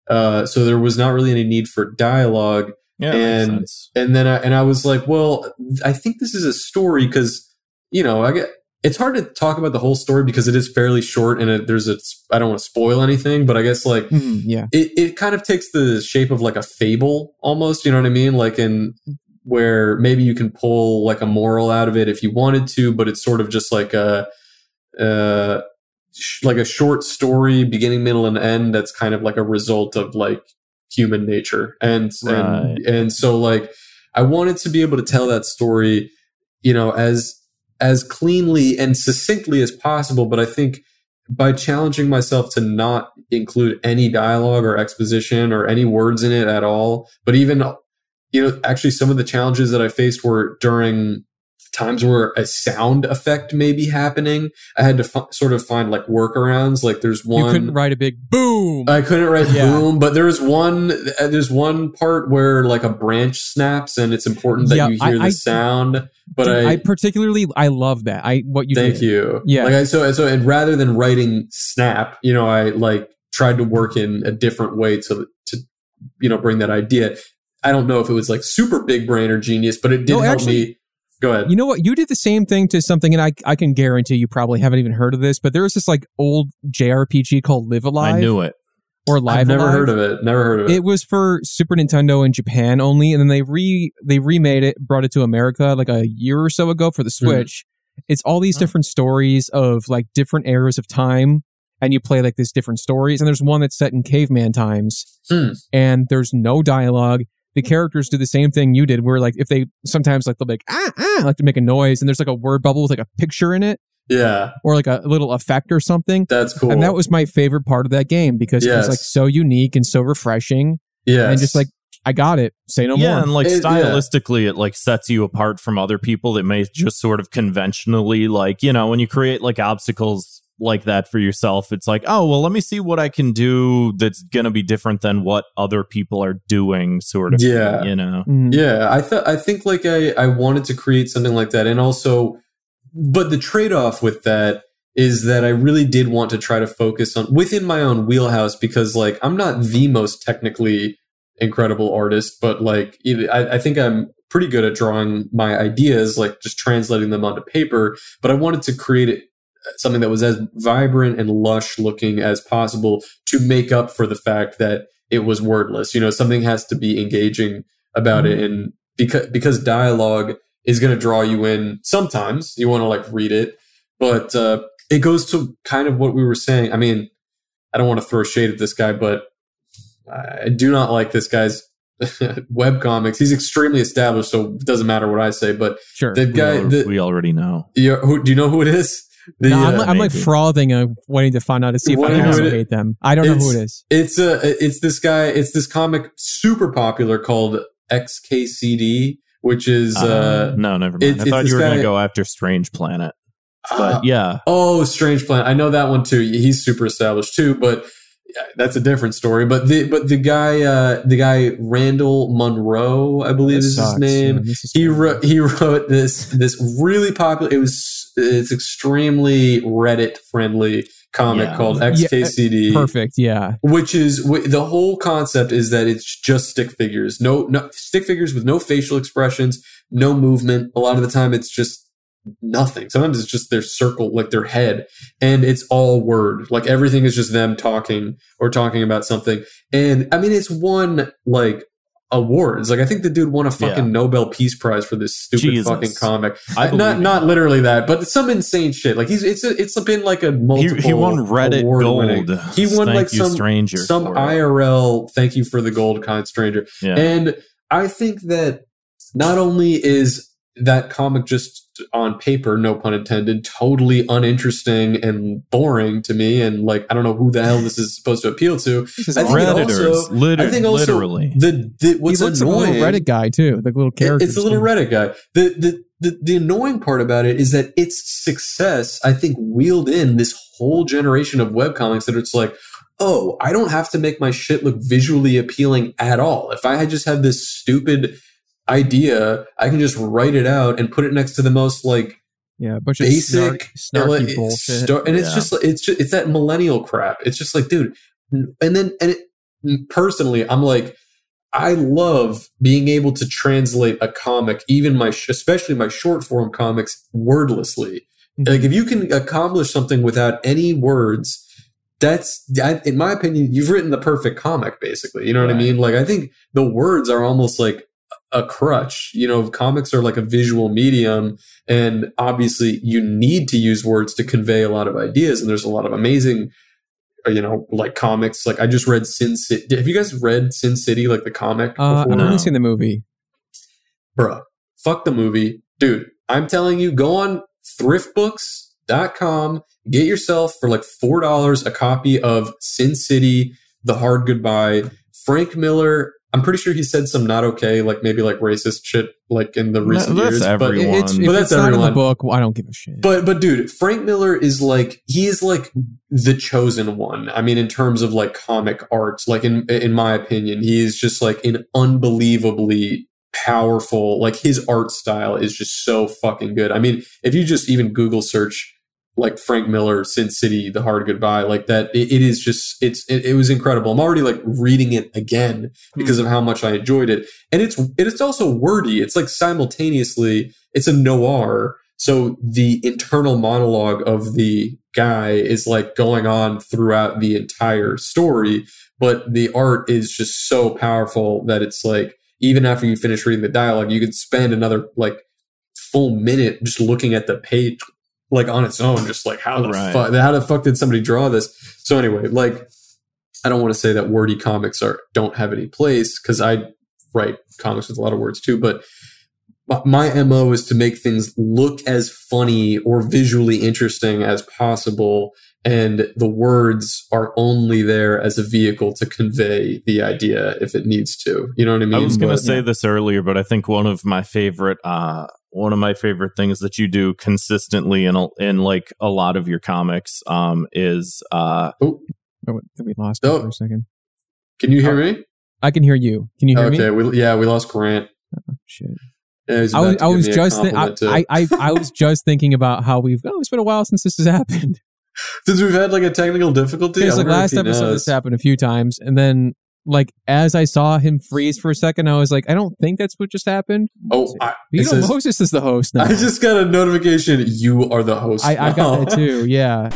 uh, so there was not really any need for dialogue. yeah, and- And then I and I was like, well, I think this is a story because you know I get it's hard to talk about the whole story because it is fairly short and it, there's a I don't want to spoil anything, but I guess like yeah. it, it kind of takes the shape of like a fable almost you know what i mean? Like in where maybe you can pull like a moral out of it if you wanted to but it's sort of just like a uh sh- like a short story beginning middle and end that's kind of like a result of like human nature. And and and so like i wanted to be able to tell that story you know as as cleanly and succinctly as possible but i think by challenging myself to not include any dialogue or exposition or any words in it at all, but even you know, actually some of the challenges that I faced were during times where a sound effect may be happening. I had to f- sort of find like workarounds. Like there's one. You couldn't write a big boom. I couldn't write Yeah. boom, but there's one. uh, There's one part where like a branch snaps, and it's important that Yeah, you hear I- the I- sound. But Dude, I, I particularly I love that. I what you thank did. you. Yeah. Like I, so so and rather than writing snap, you know, I like tried to work in a different way to to you know bring that idea. I don't know if it was like super big brain or genius, but it did No, help actually- me. Go ahead. You know what? You did the same thing to something, and I I can guarantee you probably haven't even heard of this. But there was this like old JRPG called Live Alive I knew it. or Live I've never Alive. heard of it. Never heard of it. It was for Super Nintendo in Japan only, and then they re they remade it, brought it to America like a year or so ago for the Hmm. Switch. It's all these Oh. different stories of like different eras of time, and you play like these different stories. And there's one that's set in caveman times, Hmm. and there's no dialogue. The characters do the same thing you did, where like if they sometimes like they'll be like ah ah like to make a noise, and there's like a word bubble with like a picture in it yeah, or like a little effect or something. that's cool. And that was my favorite part of that game because it was like so unique and so refreshing yeah, and just like I got it. Say no yeah, more. Yeah, and like It- yeah. stylistically, it like sets you apart from other people that may just sort of conventionally like you know when you create like obstacles like that for yourself, it's like oh well, let me see what I can do that's gonna be different than what other people are doing, sort of. Yeah. you know. Mm. Yeah, I thought I think like I I wanted to create something like that, and also, but the trade off with that is that I really did want to try to focus on within my own wheelhouse because like I'm not the most technically incredible artist, but like I, I think I'm pretty good at drawing my ideas, like just translating them onto paper. But I wanted to create it something that was as vibrant and lush looking as possible to make up for the fact that it was wordless. You know, something has to be engaging about it, and because because dialogue is going to draw you in. Sometimes you want to like read it, but uh, it goes to kind of what we were saying. I mean, I don't want to throw shade at this guy, but I do not like this guy's web comics. He's extremely established, so it doesn't matter what I say. But Sure. the We, guy, the, we already know. you- who, do you know who it is? The, No, I'm, uh, like- I'm like frothing, uh, waiting to find out to see if I Wondering can who also hate them. I don't know who It's- It's a it's this guy. It's this comic super popular called XKCD, which is Uh, uh, no, never mind. it's- I thought you were gonna go after Strange Planet, but uh, yeah, oh Strange Planet. I know that one too. He's super established too, but yeah, that's a different story. But the but the guy uh, the guy Randall Munroe, I believe This is his name. Yeah, is he wrote he wrote this this really popular. It was it's extremely Reddit friendly comic Yeah. called Yeah, uh, XKCD. Perfect. Yeah. which is wh- the whole concept is that it's just stick figures no no stick figures with no facial expressions no movement a lot of the time it's just nothing sometimes it's just their circle like their head and it's all word like everything is just them talking or talking about something and i mean it's one like awards like i think the dude won a fucking Yeah. nobel peace prize for this stupid Jesus. fucking comic I not believe not literally that but some insane shit like he's it's a, it's been like a multiple he won Reddit Gold. he won Thank like you, some stranger some for it. IRL thank you for the gold kind stranger. Yeah. And I think that not only is that comic just on paper, no pun intended, totally uninteresting and boring to me, and like I don't know who the hell this is supposed to appeal to. This is I think. Redditors, also- liter- I think also literally. the, the he what's looks like a annoying. little Reddit guy too, like little character. It's a little Reddit guy. The, the the the annoying part about it is that its success, I think, wheeled in this whole generation of webcomics that it's like, oh, I don't have to make my shit look visually appealing at all. If I had just had this stupid idea, I can just write it out and put it next to the most like Yeah, bunch of basic snark, snarky bullshit. star- and it's Yeah. just it's just it's that millennial crap. It's just like, dude, and then and it, personally, I'm like, I love being able to translate a comic, even my sh- especially my short form comics, wordlessly. Mhm. Like if you can accomplish something without any words. That's, I- in my opinion, you've written the perfect comic, basically. You know what I mean? Like, I think the words are almost like a crutch. You know, comics are like a visual medium, and obviously you need to use words to convey a lot of ideas and there's a lot of amazing you know like comics like i just read sin city have you guys read sin city like the comic Uh, I've only seen the movie. bruh fuck the movie dude i'm telling you go on thriftbooks.com. Get yourself for like $4 a copy of Sin City, The Hard Goodbye. Frank Miller, I'm pretty sure he said some not okay, like maybe like racist shit, like in the recent that's years. everyone. But, It's, But that's it's not in the book, well, I don't give a shit. but but dude, Frank Miller is like he is like the chosen one. I mean, in terms of like comic art, like in in my opinion, he is just like an unbelievably powerful. Like his art style is just so fucking good. I mean, if you just even Google search like Frank Miller, Sin City, The Hard Goodbye, like that, it, it is just it's it, it was incredible. I'm already like reading it again because hmm. of how much I enjoyed it, and it's it's also wordy. It's like simultaneously it's a noir, so the internal monologue of the guy is like going on throughout the entire story, but the art is just so powerful that it's like even after you finish reading the dialogue, you could spend another like full minute just looking at the page like on its own, just like how the Right. fuck how the fuck did somebody draw this? So anyway, like I don't want to say that wordy comics are don't have any place because I write comics with a lot of words too, but my- my mo is to make things look as funny or visually interesting as possible and the words are only there as a vehicle to convey the idea if it needs to you know what i mean I was going to say this earlier, but I think one of my favorite, uh, one of my favorite things that you do consistently in a, in like a lot of your comics, um, is uh, oh, I think we lost Oh. for a second. can you hear me I can hear you. Can you hear okay me? we, yeah we lost grant Shit. Yeah, I was, I was just, thi- I. I, I, I was just thinking about how we've. Oh, it's been a while since this has happened. since we've had like a technical difficulty Because like last episode, knows. this happened a few times, and then like as I saw him freeze for a second, I was like, I don't think that's what just happened. oh I, you know, says- Moses is the host now. I just got a notification you are the host I, I got that too. Yeah.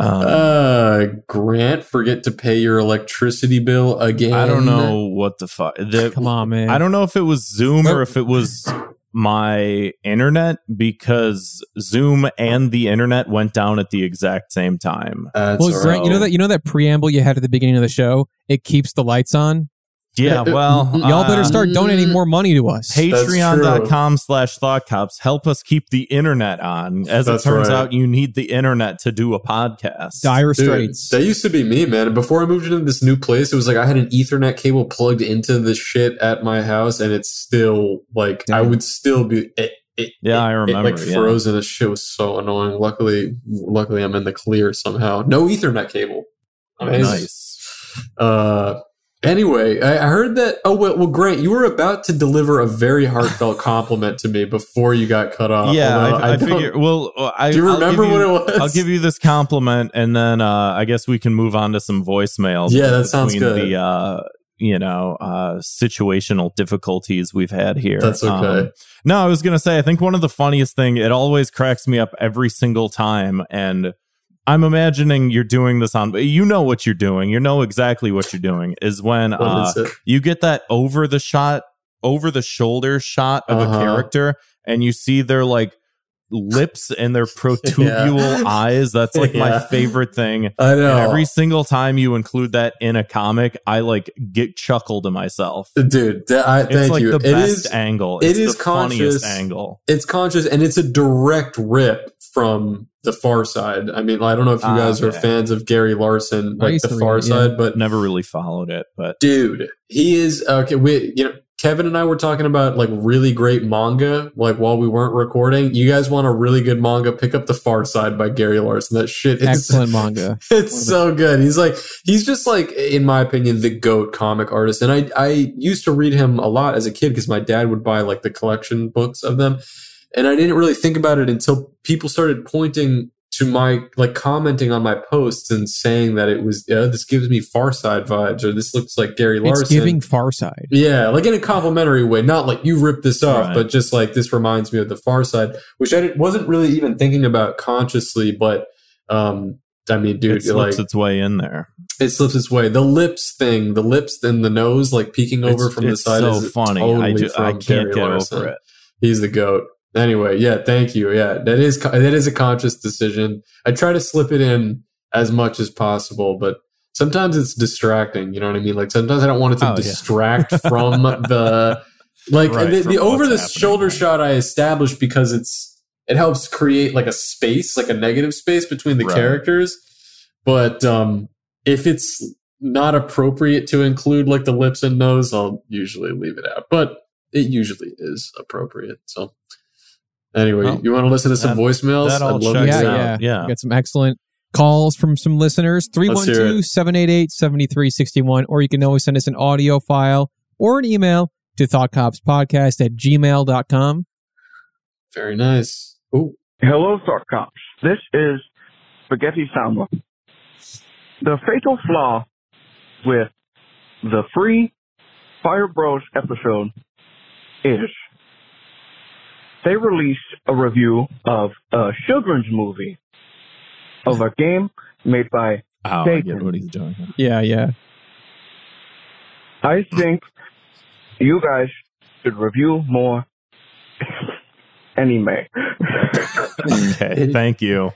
um, uh grant forget to pay your electricity bill again I don't know what the fuck. Come on, man. I don't know if it was Zoom or if it was my internet because Zoom and the internet went down at the exact same time. That's Well, all Grant, you know that you know that preamble you had at the beginning of the show. It keeps the lights on. Yeah, well, Y'all better uh, start donating more money to us. Patreon.com slash thought cops help us keep the internet on. As That's it turns right. out, you need the internet to do a podcast. Dire Dude, Straits. that used to be me, man. Before I moved into this new place, it was like I had an Ethernet cable plugged into the shit at my house, and it's still like I would still be. It, it, Yeah, it- I It, like remember, yeah. frozen. This shit was so annoying. Luckily, luckily, I'm in the clear somehow. No Ethernet cable. Amazing. Nice. Uh, anyway, I, I heard that. Oh well, well, Grant, you were about to deliver a very heartfelt compliment to me before you got cut off. yeah, although I, I, don't- figure. Well, I Do you remember give what you- it was? I'll give you this compliment, and then uh, I guess we can move on to some voicemails. Yeah, that sounds good. The uh, you know uh, situational difficulties we've had here. That's okay. Um, no, I was gonna say I think one of the funniest thing. It always cracks me up every single time, and I'm imagining you're doing this on. You know what you're doing. You know exactly what you're doing. Is when uh, is you get that over the shot over the shoulder shot of Uh-huh. a character and you see their like lips and their protubule eyes that's like my favorite thing I and know. every single time you include that in a comic i like get chuckle to myself Dude, that, I, it's thank like you. the It best is- angle it it's is the funniest conscious. angle it's conscious and it's a direct rip from the far side. I mean, I don't know if you Ah, guys are fans of Gary Larson, like the read far yeah. side, but never really followed it but dude, he is okay. We, you know, Kevin and I were talking about like really great manga, like while we weren't recording. You guys want a really good manga? Pick up the Far Side by Gary Larson. That shit is Excellent manga. It's so good. He's like he's just like in my opinion the goat comic artist. And I I used to read him a lot as a kid because my dad would buy like the collection books of them. And I didn't really think about it until people started pointing to my like commenting on my posts and saying that it was uh, this gives me Far Side vibes or this looks like Gary Larson. It's giving Far Side. Yeah, like in a complimentary way, not like you ripped this off, Right. but just like this reminds me of the Far Side, which I wasn't really even thinking about consciously, but um, I mean, dude, it slips like its way in there it slips its way. The lips thing, the lips and the nose, like peeking over it's, from the it's side, so funny Totally i, ju- I can't Gary get Larson. over it He's the goat. Anyway, yeah, thank you. Yeah, that is that is a conscious decision. I try to slip it in as much as possible, but sometimes it's distracting. You know what I mean? Like sometimes I don't want it to Oh, yeah. distract from the like Right, the, the over the shoulder right. shot I established because it's it helps create like a space, like a negative space between the Right. characters. But um, if it's not appropriate to include like the lips and nose, I'll usually leave it out. But it usually is appropriate. So anyway, Well, you want to listen to some that- voicemails? that all I'd love to yeah, out. yeah, Yeah. We got some excellent calls from some listeners. Let's 312 788 7361. Or you can always send us an audio file or an email to thoughtcopspodcast at gmail.com. Very nice. Ooh. Hello, Thought Cops. This is Spaghetti Samba. The fatal flaw with the free Fire Bros episode is they released a review of a children's movie of a game made by. Oh, I get what he's doing. Yeah, yeah. I think you guys should review more anime. Okay, thank you.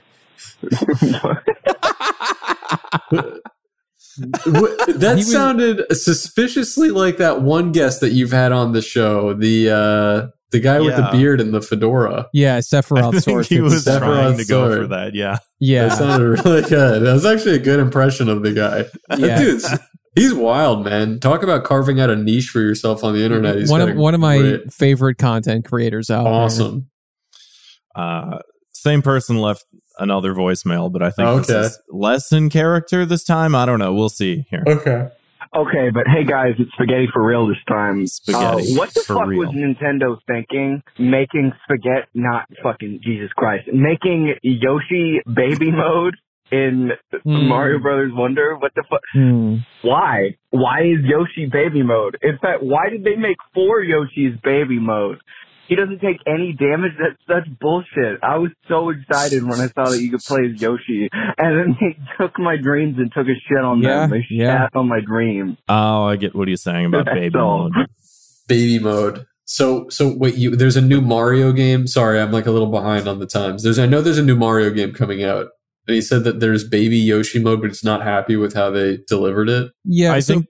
That sounded suspiciously like that one guest that you've had on the show, the uh the guy with the beard and the fedora. Yeah, I Sephiroth think sword. he was Sephiroth trying to go sword. for that. Yeah. That yeah. sounded really good. That was actually a good impression of the guy. Yeah. dude's he's wild, man. Talk about carving out a niche for yourself on the internet. He's one of one of my great- favorite content creators out there. awesome. Uh, same person left another voicemail, but I think Okay. this is less in character this time. I don't know. We'll see here. Okay. Okay, but hey guys, it's spaghetti for real this time. Spaghetti Uh, what the fuck real. was Nintendo thinking? Making spaghetti, not fucking Jesus Christ, making Yoshi baby mode in Hmm. Mario Brothers Wonder. What the fuck? Hmm. Why? Why is Yoshi baby mode? In fact, why did they make four Yoshi's baby mode? He doesn't take any damage. That's such bullshit. I was so excited when I saw that you could play as Yoshi, and then they took my dreams and took a shit on Yeah, them. They yeah. shat on my dreams. Oh, I get what he's saying about baby all. mode. Baby mode. So so wait, you there's a new Mario game. Sorry, I'm like a little behind on the times. There's I know there's a new Mario game coming out. And he said that there's baby Yoshi mode, but it's not happy with how they delivered it. Yeah, I so, think.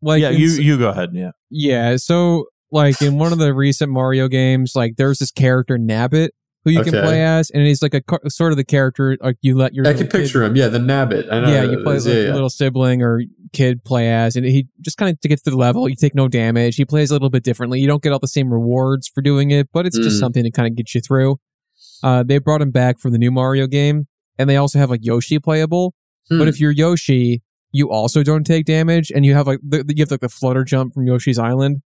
like yeah, you you go ahead. Yeah. Yeah, so like in one of the recent Mario games, like there's this character Nabbit who you can play as, and he's like a sort of the character like you let your I can picture kid, him. Yeah, the Nabbit. I know yeah, you play is. like yeah, little sibling or kid play as, and he just kind of to get to the level. You take no damage. He plays a little bit differently. You don't get all the same rewards for doing it, but it's just Mm. something to kind of get you through. Uh, they brought him back for the new Mario game, and they also have like Yoshi playable. Hmm. But if you're Yoshi, you also don't take damage, and you have like the, you have like the flutter jump from Yoshi's Island.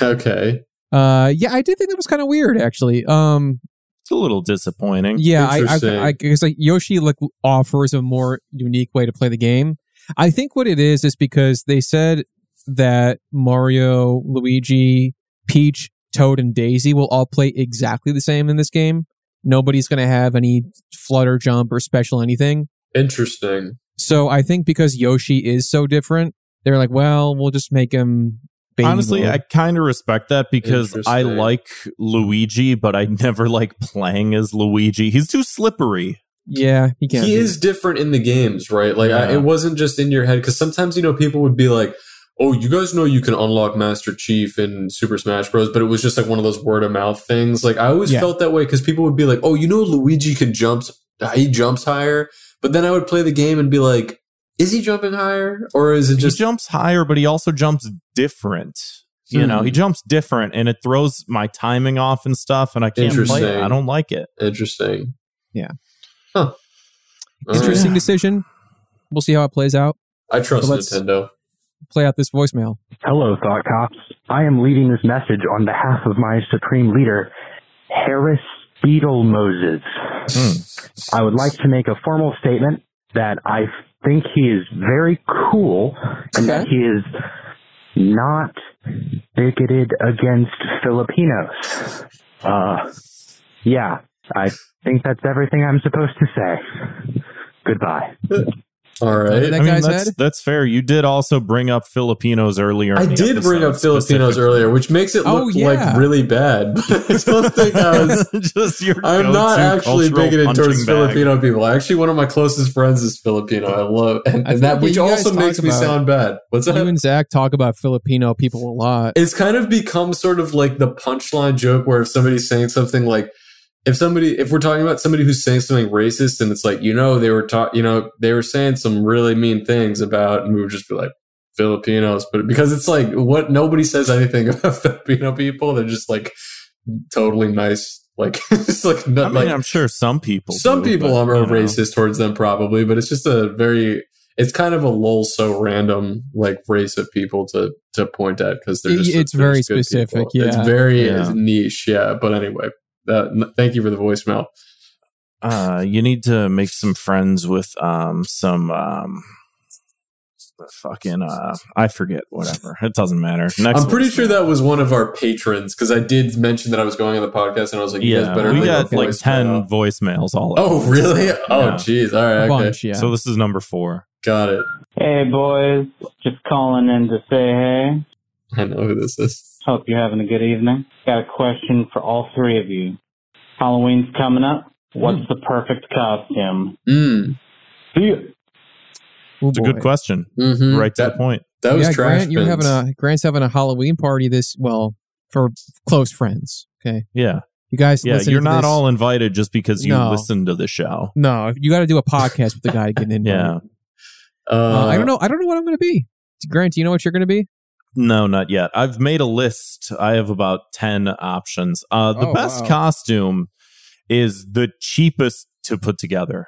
Okay, Uh, yeah, I did think that was kind of weird, actually. Um, It's a little disappointing. yeah, I, I, I guess like Yoshi like offers a more unique way to play the game. I think what it is is because they said that Mario, Luigi, Peach, Toad, and Daisy will all play exactly the same in this game. Nobody's going to have any flutter jump or special anything. interesting. So I think because Yoshi is so different, they're like, well, we'll just make him. Baby Honestly. I kind of respect that because I like Luigi, but I never like playing as Luigi. He's too slippery. yeah, he can. He is different in the games, right? Like I, it wasn't just in your head because sometimes you know people would be like, "Oh, you guys know you can unlock Master Chief in Super Smash Bros," but it was just like one of those word of mouth things. Like I always Yeah. felt that way because people would be like, "Oh, you know Luigi can jump, he jumps higher," but then I would play the game and be like, "Is he jumping higher, or is it just?" he jumps higher, but he also jumps different. You know, Hmm. he jumps different, and it throws my timing off and stuff, and I can't play it. I don't like it. Interesting. Yeah. Huh. Interesting right. decision. We'll see how it plays out. I trust So let's- Nintendo. Play out this voicemail. Hello, Thought Cops. I am leading this message on behalf of my supreme leader, Harris Beetlemoses. Hmm. I would like to make a formal statement that I think he is very cool and that he is not bigoted against Filipinos. Uh, yeah, I think that's everything I'm supposed to say. Goodbye. All right. That I mean, that's head? that's fair. You did also bring up Filipinos earlier. I in the did bring up Filipinos earlier, which makes it Oh, look yeah. like really bad. But I don't think I was. just your I'm not actually cultural bigoted towards bag. Filipino people. Actually, one of my closest friends is Filipino. I love, and, I and think that which also makes me sound bad. What's that? You and Zach talk about Filipino people a lot. it's kind of become sort of like the punchline joke where if somebody's saying something like if somebody if we're talking about somebody who's saying something racist and it's like you know they were taught you know they were saying some really mean things about and we would just be like Filipinos, but because it's like what nobody says anything about Filipino people, they're just like totally nice. Like it's like I mean, like I'm sure some people. some do, people but, are know. racist towards them probably, but it's just a very it's kind of a lol so random like race of people to to point at because they're just it's they're very just specific, people. It's very Yeah. niche, yeah. But anyway, uh, n- thank you for the voicemail. Uh, you need to make some friends with um some um fucking uh I forget whatever. It doesn't matter. Next I'm pretty sure that was one of our patrons because I did mention that I was going on the podcast and I was like, you guys yeah, better we leave a got like ten voicemail. voicemails all. at Oh, once. really? Oh, Yeah. jeez. All right, A okay. bunch, yeah. So this is number four. got it. Hey boys, just calling in to say hey. I know who this is. Hope you're having a good evening. Got a question for all three of you. Halloween's coming up. What's the perfect costume? Mm. See you. Oh, It's a good question. Mm-hmm. Right to that, the point. That was yeah, trash. Grant, you're having a Grant's having a Halloween party this well for close friends. Okay, Yeah, you guys. yeah. listening You're to not this- all invited just because you No. listen to the show. No, you got to do a podcast with the guy getting get in. Yeah. Uh, I don't know. I don't know what I'm going to be. Grant, do you know what you're going to be? No, not yet. I've made a list. I have about 10 options. Uh, the Oh, best wow. costume is the cheapest to put together.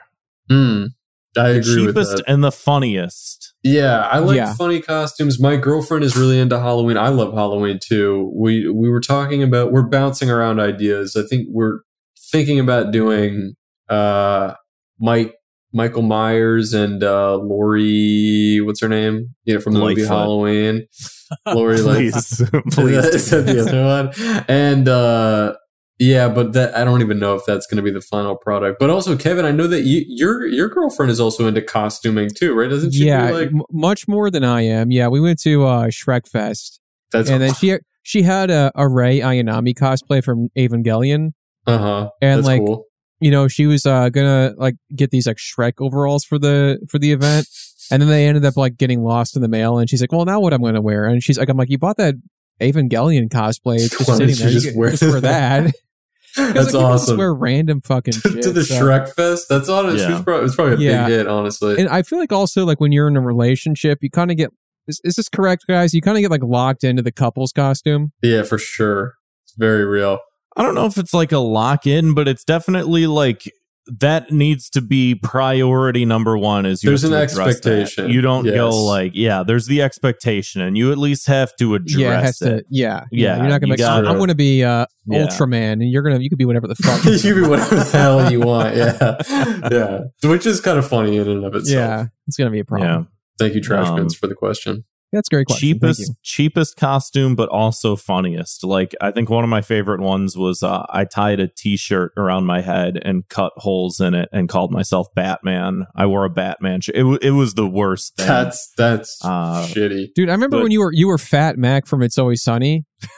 Mm. I The agree with cheapest that. and the funniest. Yeah, I like Yeah. funny costumes. My girlfriend is really into Halloween. I love Halloween too. We we were talking about we're bouncing around ideas. I think we're thinking about doing uh Mike Michael Myers and uh Lori what's her name? You know, from the movie Lightfoot. Halloween. Lori Lightfoot. Please. Please. Is that the other one? And uh yeah, but that I don't even know if that's going to be the final product. But also, Kevin, I know that you, your your girlfriend is also into costuming too, right? Doesn't she? yeah, do like m- much more than I am. Yeah, we went to uh, Shrek Fest, that's and then she she had a, a Rei Ayanami cosplay from Evangelion, uh huh. and That's like cool. You know she was uh, gonna like get these like Shrek overalls for the for the event, and then they ended up like getting lost in the mail, and she's like, "Well, now what I'm gonna wear?" And she's like, "I'm like, you bought that Evangelion cosplay, it's just Why sitting did there. you You just wear just wear that." 'Cause, That's like, people Just awesome. wear random fucking shit. to the so- Shrek Fest. That's honest. Yeah. It's probably, it's probably a Yeah. big hit, honestly. And I feel like also like when you're in a relationship, you kind of get is, is this correct, guys? You kind of get like locked into the couple's costume. yeah, for sure. It's very real. I don't know if it's like a lock in, but it's definitely like that needs to be priority number one. Is you There's an address that. expectation. You don't Yes. go like, yeah. There's the expectation, and you at least have to address yeah, it has it. to. Yeah, Yeah, You're not gonna you make. gotta- I'm gonna be uh, Yeah. Ultraman, and you're gonna you could be whatever the fuck. you can be whatever the hell you want. Yeah, yeah. Which is kind of funny in and of itself. yeah, it's gonna be a problem. Yeah. Thank you, Trash Um, Bins, for the question. That's a great question. Cheapest cheapest costume but also funniest like i think one of my favorite ones was uh, i tied a t-shirt around my head and cut holes in it and called myself batman i wore a batman sh- it, w- it was the worst thing That's that's Uh, shitty. dude. I remember but- when you were you were Fat Mac from It's Always Sunny.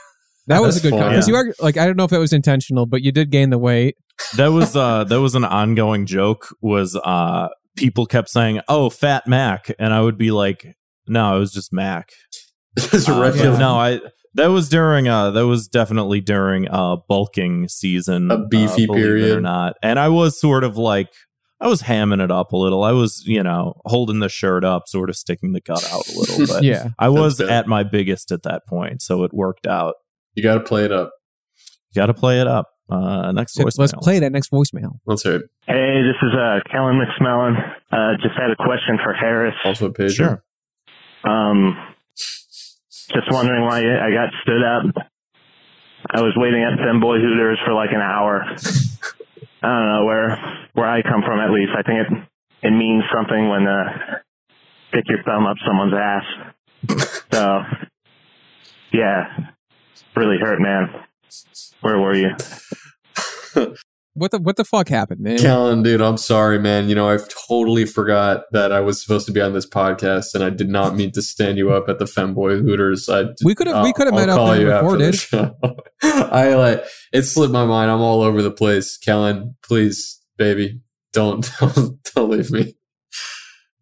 That was a good fun. because you are like I don't know if that was intentional, but you did gain the weight. that was uh that was an ongoing joke was uh people kept saying oh fat mac and i would be like no it was just mac Just Uh, regular. no i that was during uh that was definitely during uh bulking season A beefy uh, believe it or period. not and i was sort of like i was hamming it up a little i was you know holding the shirt up sort of sticking the gut out a little but Yeah, i was good. at my biggest at that point so it worked out You got to play it up. You gotta play it up uh next let's play that next voicemail. Let's hear it. Hey, this is uh, Kellen McSmellon. Uh, just had a question for Harris. Also, a page. sure Um, just wondering why I got stood up. I was waiting at Femboy Hooters for like an hour. I don't know where where I come from. At least I think it it means something when uh, stick your thumb up someone's ass. So yeah, really hurt, man. Where were you? What the what the fuck happened, man? Callan, dude, I'm sorry, man. You know, I've totally forgot that I was supposed to be on this podcast, and I did not mean to stand you up at the Femboy Hooters. I We could have we could have met up call and you after recorded. the show. I like it slipped my mind. I'm all over the place. Kellen, please, baby, don't don't, don't leave me.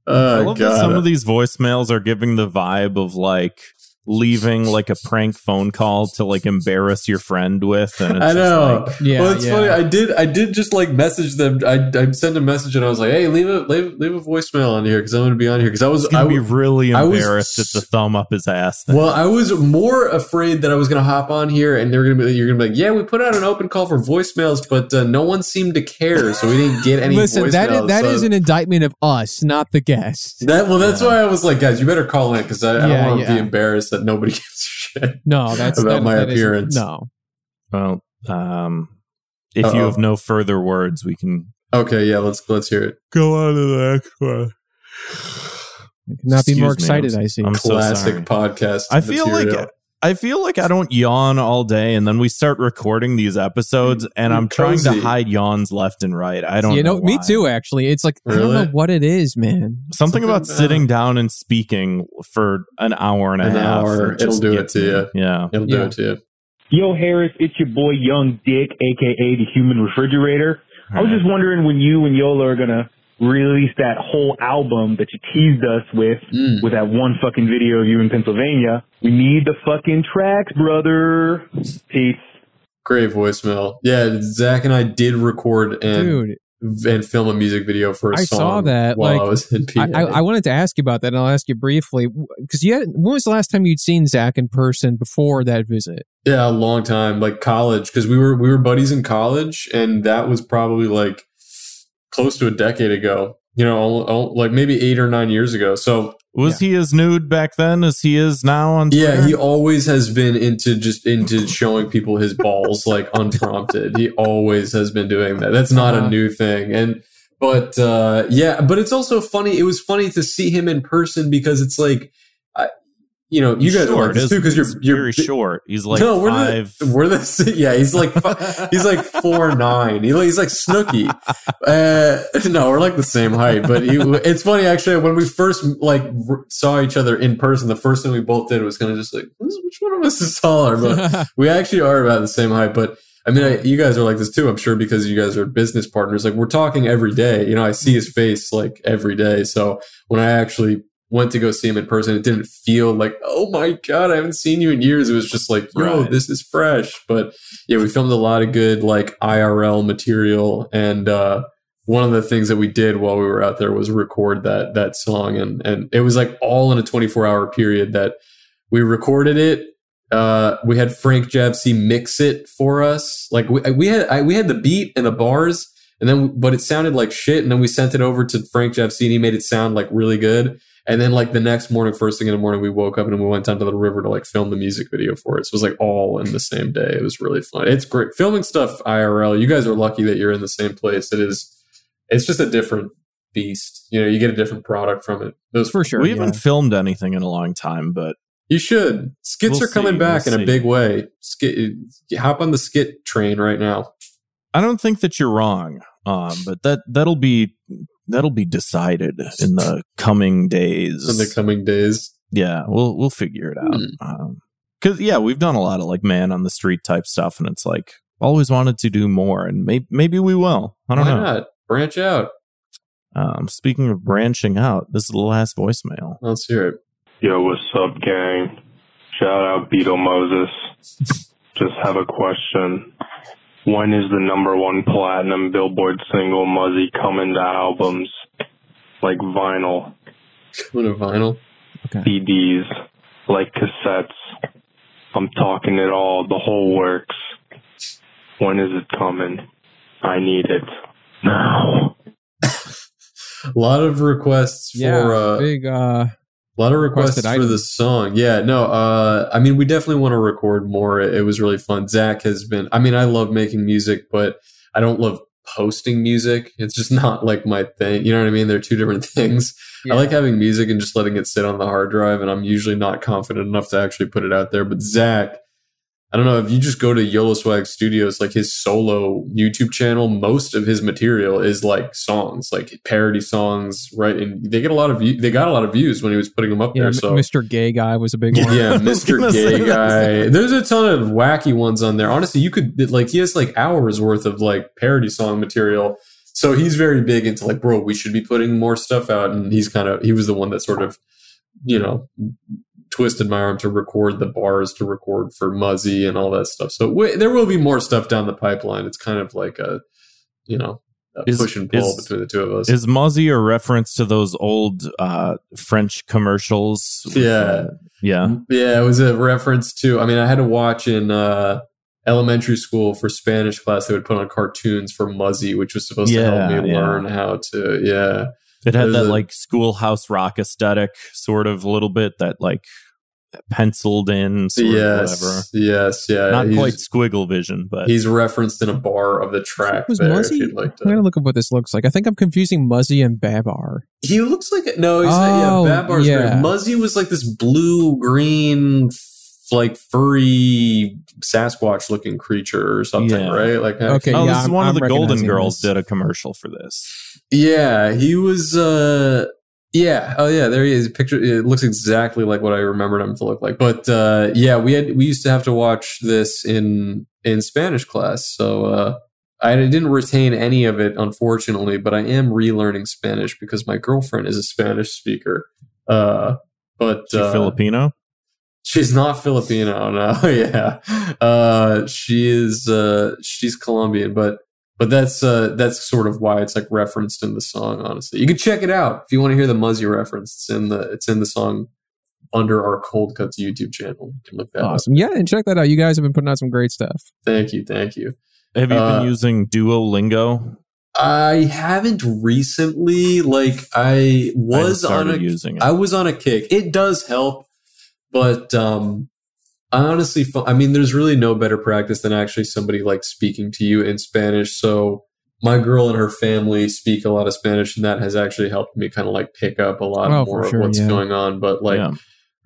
I Oh love that god. some of these voicemails are giving the vibe of like leaving like a prank phone call to like embarrass your friend with. And it's I just know. like, Yeah, well, it's yeah. funny. I did. I did just like message them. I I sent a message and I was like, "Hey, leave a leave, leave a voicemail on here because I'm going to be on here." Because I was he's gonna I be really I was embarrassed at the thumb up his ass. Thing. well, I was more afraid that I was going to hop on here and they're going to be you're going to be like, "Yeah, we put out an open call for voicemails, but uh, no one seemed to care, so we didn't get any." Listen, that is, that So is an indictment of us, not the guest. that well, that's Yeah. why I was like, guys, you better call in because I, I don't want to yeah. be embarrassed that nobody gives a shit. No, that's About that- my that is- appearance. no, well, um, if you Uh-oh. have no further words, we can Okay, yeah, let's let's hear it. go on to the next one. I could not be more excited. me, I'm excited. see. I'm Classic sorry. podcast. I feel material. like I feel like I don't yawn all day, and then we start recording these episodes, and I'm trying to hide yawns left and right. I don't. you know, me why. too. Actually, it's like I don't know what it is, man. Something, Something about about- sitting down and speaking for an hour and a An half. hour, it'll do it gets to me. you. Yeah. It'll do Yeah. it to you. Yo, Harris, it's your boy Young Dick, aka the Human Refrigerator. I was just wondering when you and Yolo are gonna release that whole album that you teased us with, Mm. with that one fucking video of you in Pennsylvania. We need the fucking tracks, brother. Peace. Great voicemail. Yeah, Zach and I did record and Dude, and film a music video for a I song. I saw that, while like, I was in PA. I, I, I wanted to ask you about that, and I'll ask you briefly because you had. When was the last time you'd seen Zach in person before that visit? yeah, a long time, like college, because we were we were buddies in college, and that was probably like close to a decade ago. You know, all, all, like maybe eight or nine years ago. So Was he as nude back then as he is now on Twitter? yeah, he always has been into just into showing people his balls like unprompted. He always has been doing that. That's not Uh-huh. a new thing. And but uh yeah, but it's also funny. It was funny to see him in person because it's like I, you know, you guys are like short, too because you're you're very short. He's like no, we're five. the we're the yeah. He's like fi- he's like four nine. He, he's like Snooki. Uh, no, we're like the same height. But he, it's funny actually. When we first like saw each other in person, the first thing we both did was kind of just like, which one of us is taller? But we actually are about the same height. But I mean, I, you guys are like this too. I'm sure because you guys are business partners. Like we're talking every day. You know, I see his face like every day. So when I actually went to go see him in person, it didn't feel like, oh my god, I haven't seen you in years. It was just like, yo, Right. this is fresh. But yeah, we filmed a lot of good like IRL material, and uh, one of the things that we did while we were out there was record that that song, and and it was like all in a 24 hour period that we recorded it. Uh, we had Frank JavCee mix it for us. Like we, we had I, we had the beat and the bars, and then but it sounded like shit. And then we sent it over to Frank JavCee, and he made it sound like really good. And then like the next morning, first thing in the morning, we woke up and we went down to the river to like film the music video for it. So it was like all in the same day. It was really fun. It's great filming stuff IRL. You guys are lucky that you're in the same place. It is. It's just a different beast. You know, you get a different product from it. Those For sure. we yeah. haven't filmed anything in a long time, but You should. Skits We'll are coming see, back we'll in see. a big way. Skit, hop on the skit train right now. I don't think that you're wrong. Um, but that that'll be that'll be decided in the coming days. in the coming days. yeah, we'll we'll figure it out. Hmm. Um 'cause yeah, we've done a lot of like man on the street type stuff, and it's like always wanted to do more, and maybe maybe we will. I don't Why know. not? Branch out. Um, speaking of branching out, this is the last voicemail. Let's hear it. Yo, what's up, gang? Shout out Beetlemoses. Just have a question. When is the number one platinum Billboard single Muzzy coming to albums? Like vinyl, Coming to vinyl. CDs, like cassettes. I'm talking it all, the whole works. When is it coming? I need it. Now. A lot of requests for yeah, uh, big. Uh, A lot of requests for items. the song. Yeah, no, uh, I mean, we definitely want to record more. It, it was really fun. Zach has been, I mean, I love making music, but I don't love posting music. It's just not like my thing. You know what I mean? They're two different things. I like having music and just letting it sit on the hard drive, and I'm usually not confident enough to actually put it out there. But Zach, I don't know if you just go to Yolo Swag Studios, like his solo YouTube channel, most of his material is like songs, like parody songs, right? And they get a lot of view- they got a lot of views when he was putting them up yeah, there. So Mr. Gay Guy was a big one. yeah, Mr. Gay. Guy. There's a ton of wacky ones on there. Honestly, you could like he has like hours worth of like parody song material. So he's very big into like, bro, we should be putting more stuff out. And he's kind of he was the one that sort of, you know, twisted my arm to record the bars to record for Muzzy and all that stuff. So w- there will be more stuff down the pipeline. It's kind of like a, you know, a Is- push and pull is- between the two of us. Is Muzzy a reference to those old uh, French commercials? with, Yeah. uh, yeah. Yeah, it was a reference to. I mean, I had to watch in uh, elementary school for Spanish class. They would put on cartoons for Muzzy, which was supposed to help me yeah. learn how to. Yeah, It had There's that a- like schoolhouse rock aesthetic, sort of a little bit that like penciled in, sort of whatever. yes, yes, yeah. Not he's, quite squiggle vision, but He's referenced in a bar of the track Was there. Muzzy? If you'd like I'm gonna look up what this looks like. I think I'm confusing Muzzy and Babar. He looks like no. He's Oh, not, yeah, Babar's yeah. great. Muzzy was like this blue green. Like furry Sasquatch looking creature or something, Yeah. right? Like Okay, oh, yeah, this is I'm- one I'm of the Golden Girls this. did a commercial for this. Yeah, he was. uh Yeah, oh yeah, there he is. Picture. It looks exactly like what I remembered him to look like. But uh yeah, we had we used to have to watch this in in Spanish class. So uh I didn't retain any of it, unfortunately. But I am relearning Spanish because my girlfriend is a Spanish speaker. Uh, but She uh, Filipino. She's not Filipino, no. yeah. Uh she is uh she's Colombian, but but that's uh that's sort of why it's like referenced in the song, honestly. You can check it out if you want to hear the Muzzy reference. It's in the it's in the song under our Cold Cuts YouTube channel. You can look that up. Awesome. Yeah, and check that out. You guys have been putting out some great stuff. Thank you, thank you. Have you uh, been using Duolingo? I haven't recently like I I was on started a using it. I was on a kick. It does help, but um, I honestly, I mean, there's really no better practice than actually somebody like speaking to you in Spanish. So my girl and her family speak a lot of Spanish, and that has actually helped me kind of like pick up a lot Oh, more for of what's yeah. going on. But like yeah.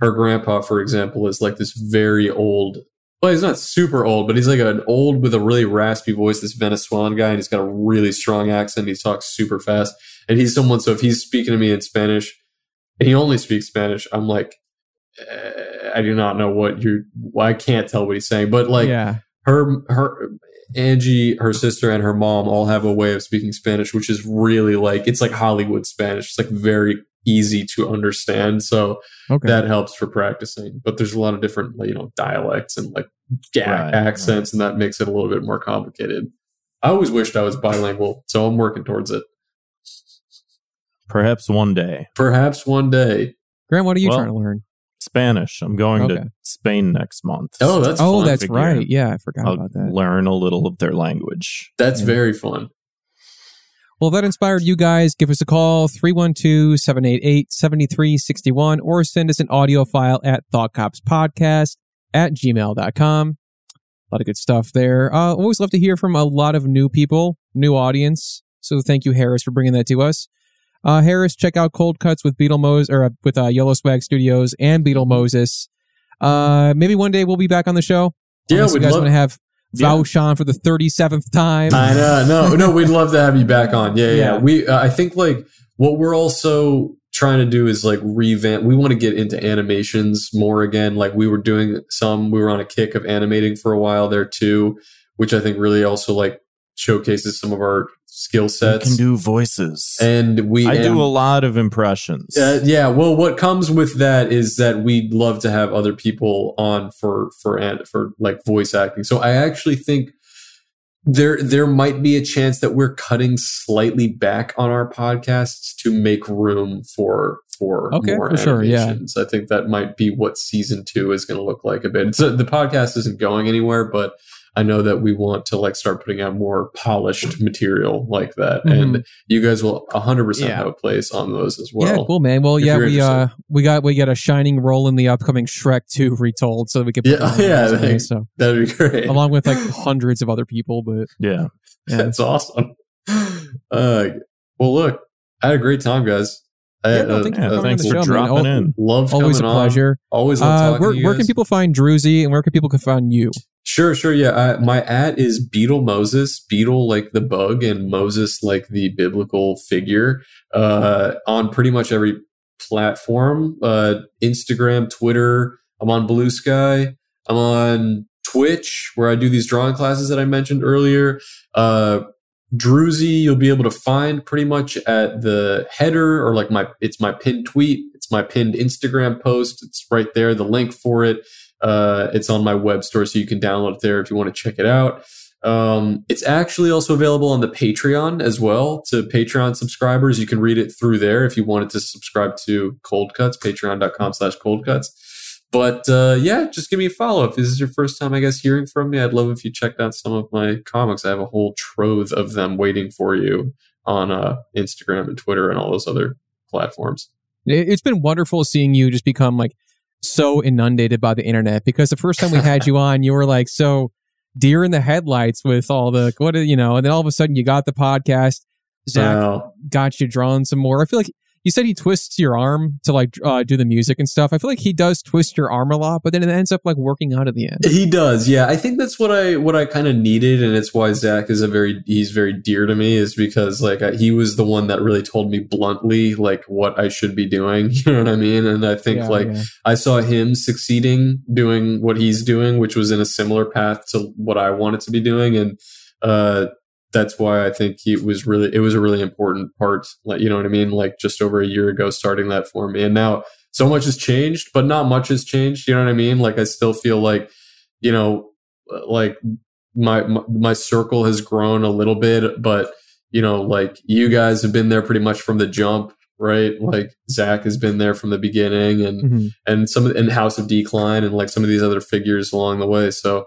her grandpa, for example, is like this very old. Well, he's not super old, but he's like an old with a really raspy voice. This Venezuelan guy, and he's got a really strong accent. He talks super fast, and he's someone. So if he's speaking to me in Spanish, and he only speaks Spanish, I'm like, eh, I do not know what you. Well, I can't tell what he's saying, but like yeah. her, her Angie, her sister, and her mom all have a way of speaking Spanish, which is really like it's like Hollywood Spanish. It's like very easy to understand. So Okay. that helps for practicing. But there's a lot of different, like, you know, dialects and like ga- Right, accents, and that makes it a little bit more complicated. I always wished I was bilingual, so I'm working towards it. Perhaps one day. Perhaps one day. Grant, what are you Well, trying to learn? Spanish. I'm going Okay. to Spain next month. Oh, that's oh, fun. that's figure. right. Yeah, I forgot I'll about that. learn a little of their language. That's Yeah. very fun. Well, if that inspired you guys, give us a call 312 788 7361 or send us an audio file at thoughtcopspodcast at gmail.com. A lot of good stuff there. Uh, always love to hear from a lot of new people, new audience. So thank you, Harris, for bringing that to us. Uh, Harris, check out Cold Cuts with Beetlemoses or uh, with uh, Yolo Swag Studios and Beetlemoses. Uh, maybe one day we'll be back on the show. Yeah, Unless we'd guys love- want to have Yeah. Vaushan for the 37th time. I know. No, no, we'd love to have you back on. Yeah, yeah. Yeah. We, uh, I think like what we're also trying to do is like revamp. We want to get into animations more again. Like we were doing some, we were on a kick of animating for a while there too, which I think really also like showcases some of our skill sets. can do voices. and we, I and- do a lot of impressions. uh, yeah, well, what comes with that is that we'd love to have other people on for for for like voice acting. So I actually think there there might be a chance that we're cutting slightly back on our podcasts to make room for for Okay, more for sure, yeah. animations. I think that might be what season two is going to look like a bit. So the podcast isn't going anywhere, but I know that we want to like start putting out more polished material like that, and you guys will 100 percent have a place on those as well. yeah, cool, man. Well, yeah, we uh, we got we got a shining role in the upcoming Shrek Two retold, so we could put Yeah, that on the yeah, so That'd be great. along with like hundreds of other people, but yeah. yeah. That's awesome. Uh, well, look, I had a great time, guys. Yeah, no, uh, thank you Yeah, for coming thanks the for show, man. dropping Al- in. Love Always a coming on. pleasure. Always love Uh, where to you where can people find Druzy, and where can people find you? Sure, sure. Yeah, uh, my at is Beetle Moses. Beetle like the bug, and Moses like the biblical figure. Uh, on pretty much every platform: uh, Instagram, Twitter. I'm on Bluesky. I'm on Twitch, where I do these drawing classes that I mentioned earlier. Uh, Druzy, you'll be able to find pretty much at the header or like my it's my pinned tweet, it's my pinned Instagram post. It's right there, the link for it. Uh, it's on my web store, so you can download it there if you want to check it out. Um, it's actually also available on the Patreon as well to Patreon subscribers. You can read it through there if you wanted to subscribe to Cold Cuts, patreon.com slash cold cuts. But uh, yeah, just give me a follow. If this is your first time, I guess, hearing from me, I'd love if you checked out some of my comics. I have a whole trove of them waiting for you on uh, Instagram and Twitter and all those other platforms. It- It's been wonderful seeing you just become like so inundated by the internet because the first time we had you on, you were like so deer in the headlights with all the what you know, and then all of a sudden you got the podcast. Zach Wow. got you drawing some more. I feel like you said he twists your arm to like uh, do the music and stuff. I feel like he does twist your arm a lot, but then it ends up like working out at the end. He does, yeah. I think that's what I what I kind of needed, and it's why Zach is a very he's very dear to me, is because like I, he was the one that really told me bluntly like what I should be doing. You know what I mean? And I think Yeah, like yeah. I saw him succeeding doing what he's doing, which was in a similar path to what I wanted to be doing, and uh, that's why I think he was really it was a really important part. Like you know what I mean? Like just over a year ago, starting that for me, and now so much has changed, but not much has changed. You know what I mean? Like I still feel like you know like my my, my circle has grown a little bit, but you know like you guys have been there pretty much from the jump. Right, like Zach has been there from the beginning, and Mhm. and some in House of Decline and like some of these other figures along the way. So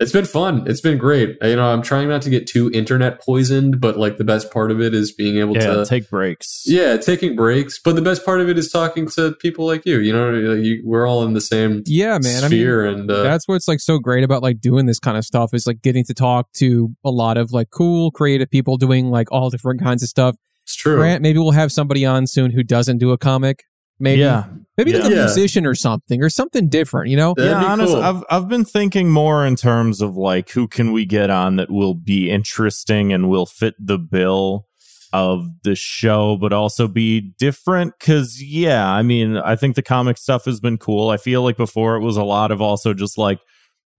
it's been fun. It's been great. You know, I'm trying not to get too internet poisoned, but like the best part of it is being able Yeah, to take breaks. yeah, taking breaks. But the best part of it is talking to people like you. You know, you, we're all in the same Yeah, man. I mean, sphere, and uh, that's what's like so great about like doing this kind of stuff is like getting to talk to a lot of like cool creative people doing like all different kinds of stuff it's true. grant maybe we'll have somebody on soon who doesn't do a comic maybe Yeah. maybe like a Yeah. musician or something or something different you know That'd yeah, honestly, cool. I've I've been thinking more in terms of like who can we get on that will be interesting and will fit the bill of the show, but also be different. Cause yeah, I mean, I think the comic stuff has been cool. I feel like before it was a lot of also just like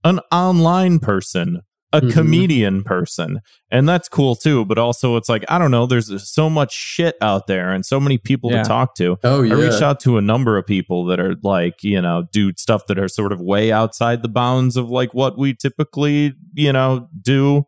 an online person, a Mhm. comedian person, and that's cool too. But also, it's like I don't know. There's so much shit out there and so many people Yeah. to talk to. oh yeah, I reached out to a number of people that are like, you know, do stuff that are sort of way outside the bounds of like what we typically, you know, do.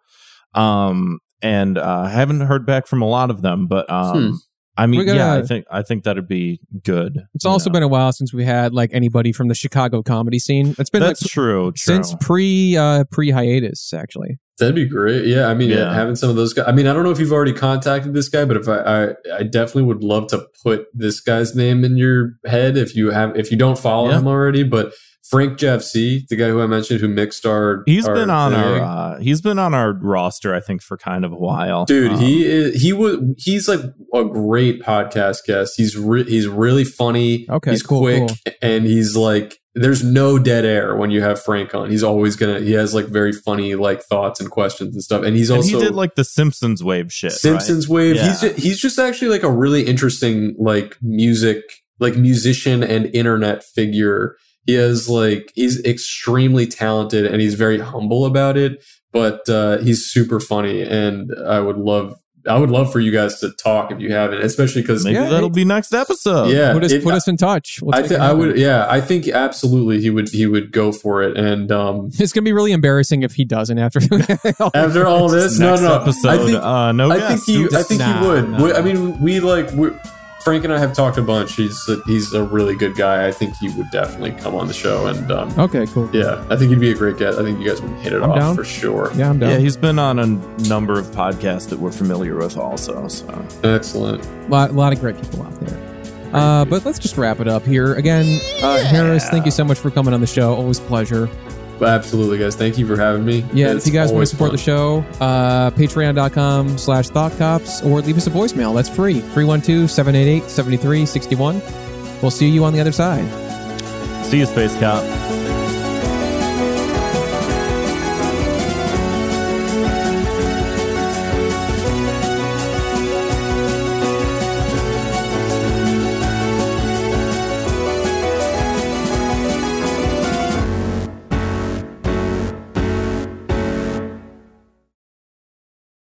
Um, and uh, I haven't heard back from a lot of them, but um, Hmm. I mean, gonna- yeah, I think I think that'd be good. it's also been a while since we had like anybody from the chicago comedy scene it's been that's like true, true. since pre uh pre hiatus actually That'd be great. Yeah, I mean, Yeah. having some of those guys. I mean, I don't know if you've already contacted this guy, but if I, I, I definitely would love to put this guy's name in your head if you have, if you don't follow Yeah. him already. But Frank JavCee, the guy who I mentioned who mixed our, He's our been on our uh, he's been on our roster, I think, for kind of a while, dude. Um, he is, he was, he's like a great podcast guest. He's re- he's really funny. Okay, he's cool, quick, cool. and he's like. There's no dead air when you have Frank on. He's always gonna. He has like very funny like thoughts and questions and stuff. And he's and also he did like the Simpsons wave shit. right? Simpsons wave. Yeah. He's just, he's just actually like a really interesting like music like musician and internet figure. He has like he's extremely talented and he's very humble about it, but uh, he's super funny and I would love I would love for you guys to talk if you haven't, especially because Maybe Yeah, that'll be next episode. yeah, put us it- put us in touch We'll I take think I would yeah I think absolutely he would he would go for it and um it's gonna be really embarrassing if he doesn't after after all this no Next no episode, I think uh, no I guest. think he. I think Nah, he would. nah. We- I mean, we like we Frank and I have talked a bunch. He's a, he's a really good guy. I think he would definitely come on the show, and um, okay cool yeah, I think he'd be a great guest. I think you guys would hit it I'm off down. for sure. yeah i'm down Yeah, he's been on a number of podcasts that we're familiar with, also. So Excellent. lot, lot of great people out there. Uh, but let's just wrap it up here. Again, uh, Harris, thank you so much for coming on the show. Always a pleasure. Absolutely, guys. Thank you for having me. Yeah, It's if you guys want to support fun. the show, uh, patreon.com slash thoughtcops or leave us a voicemail. That's free. 312-788-7361. We'll see you on the other side. see you, Space Cop.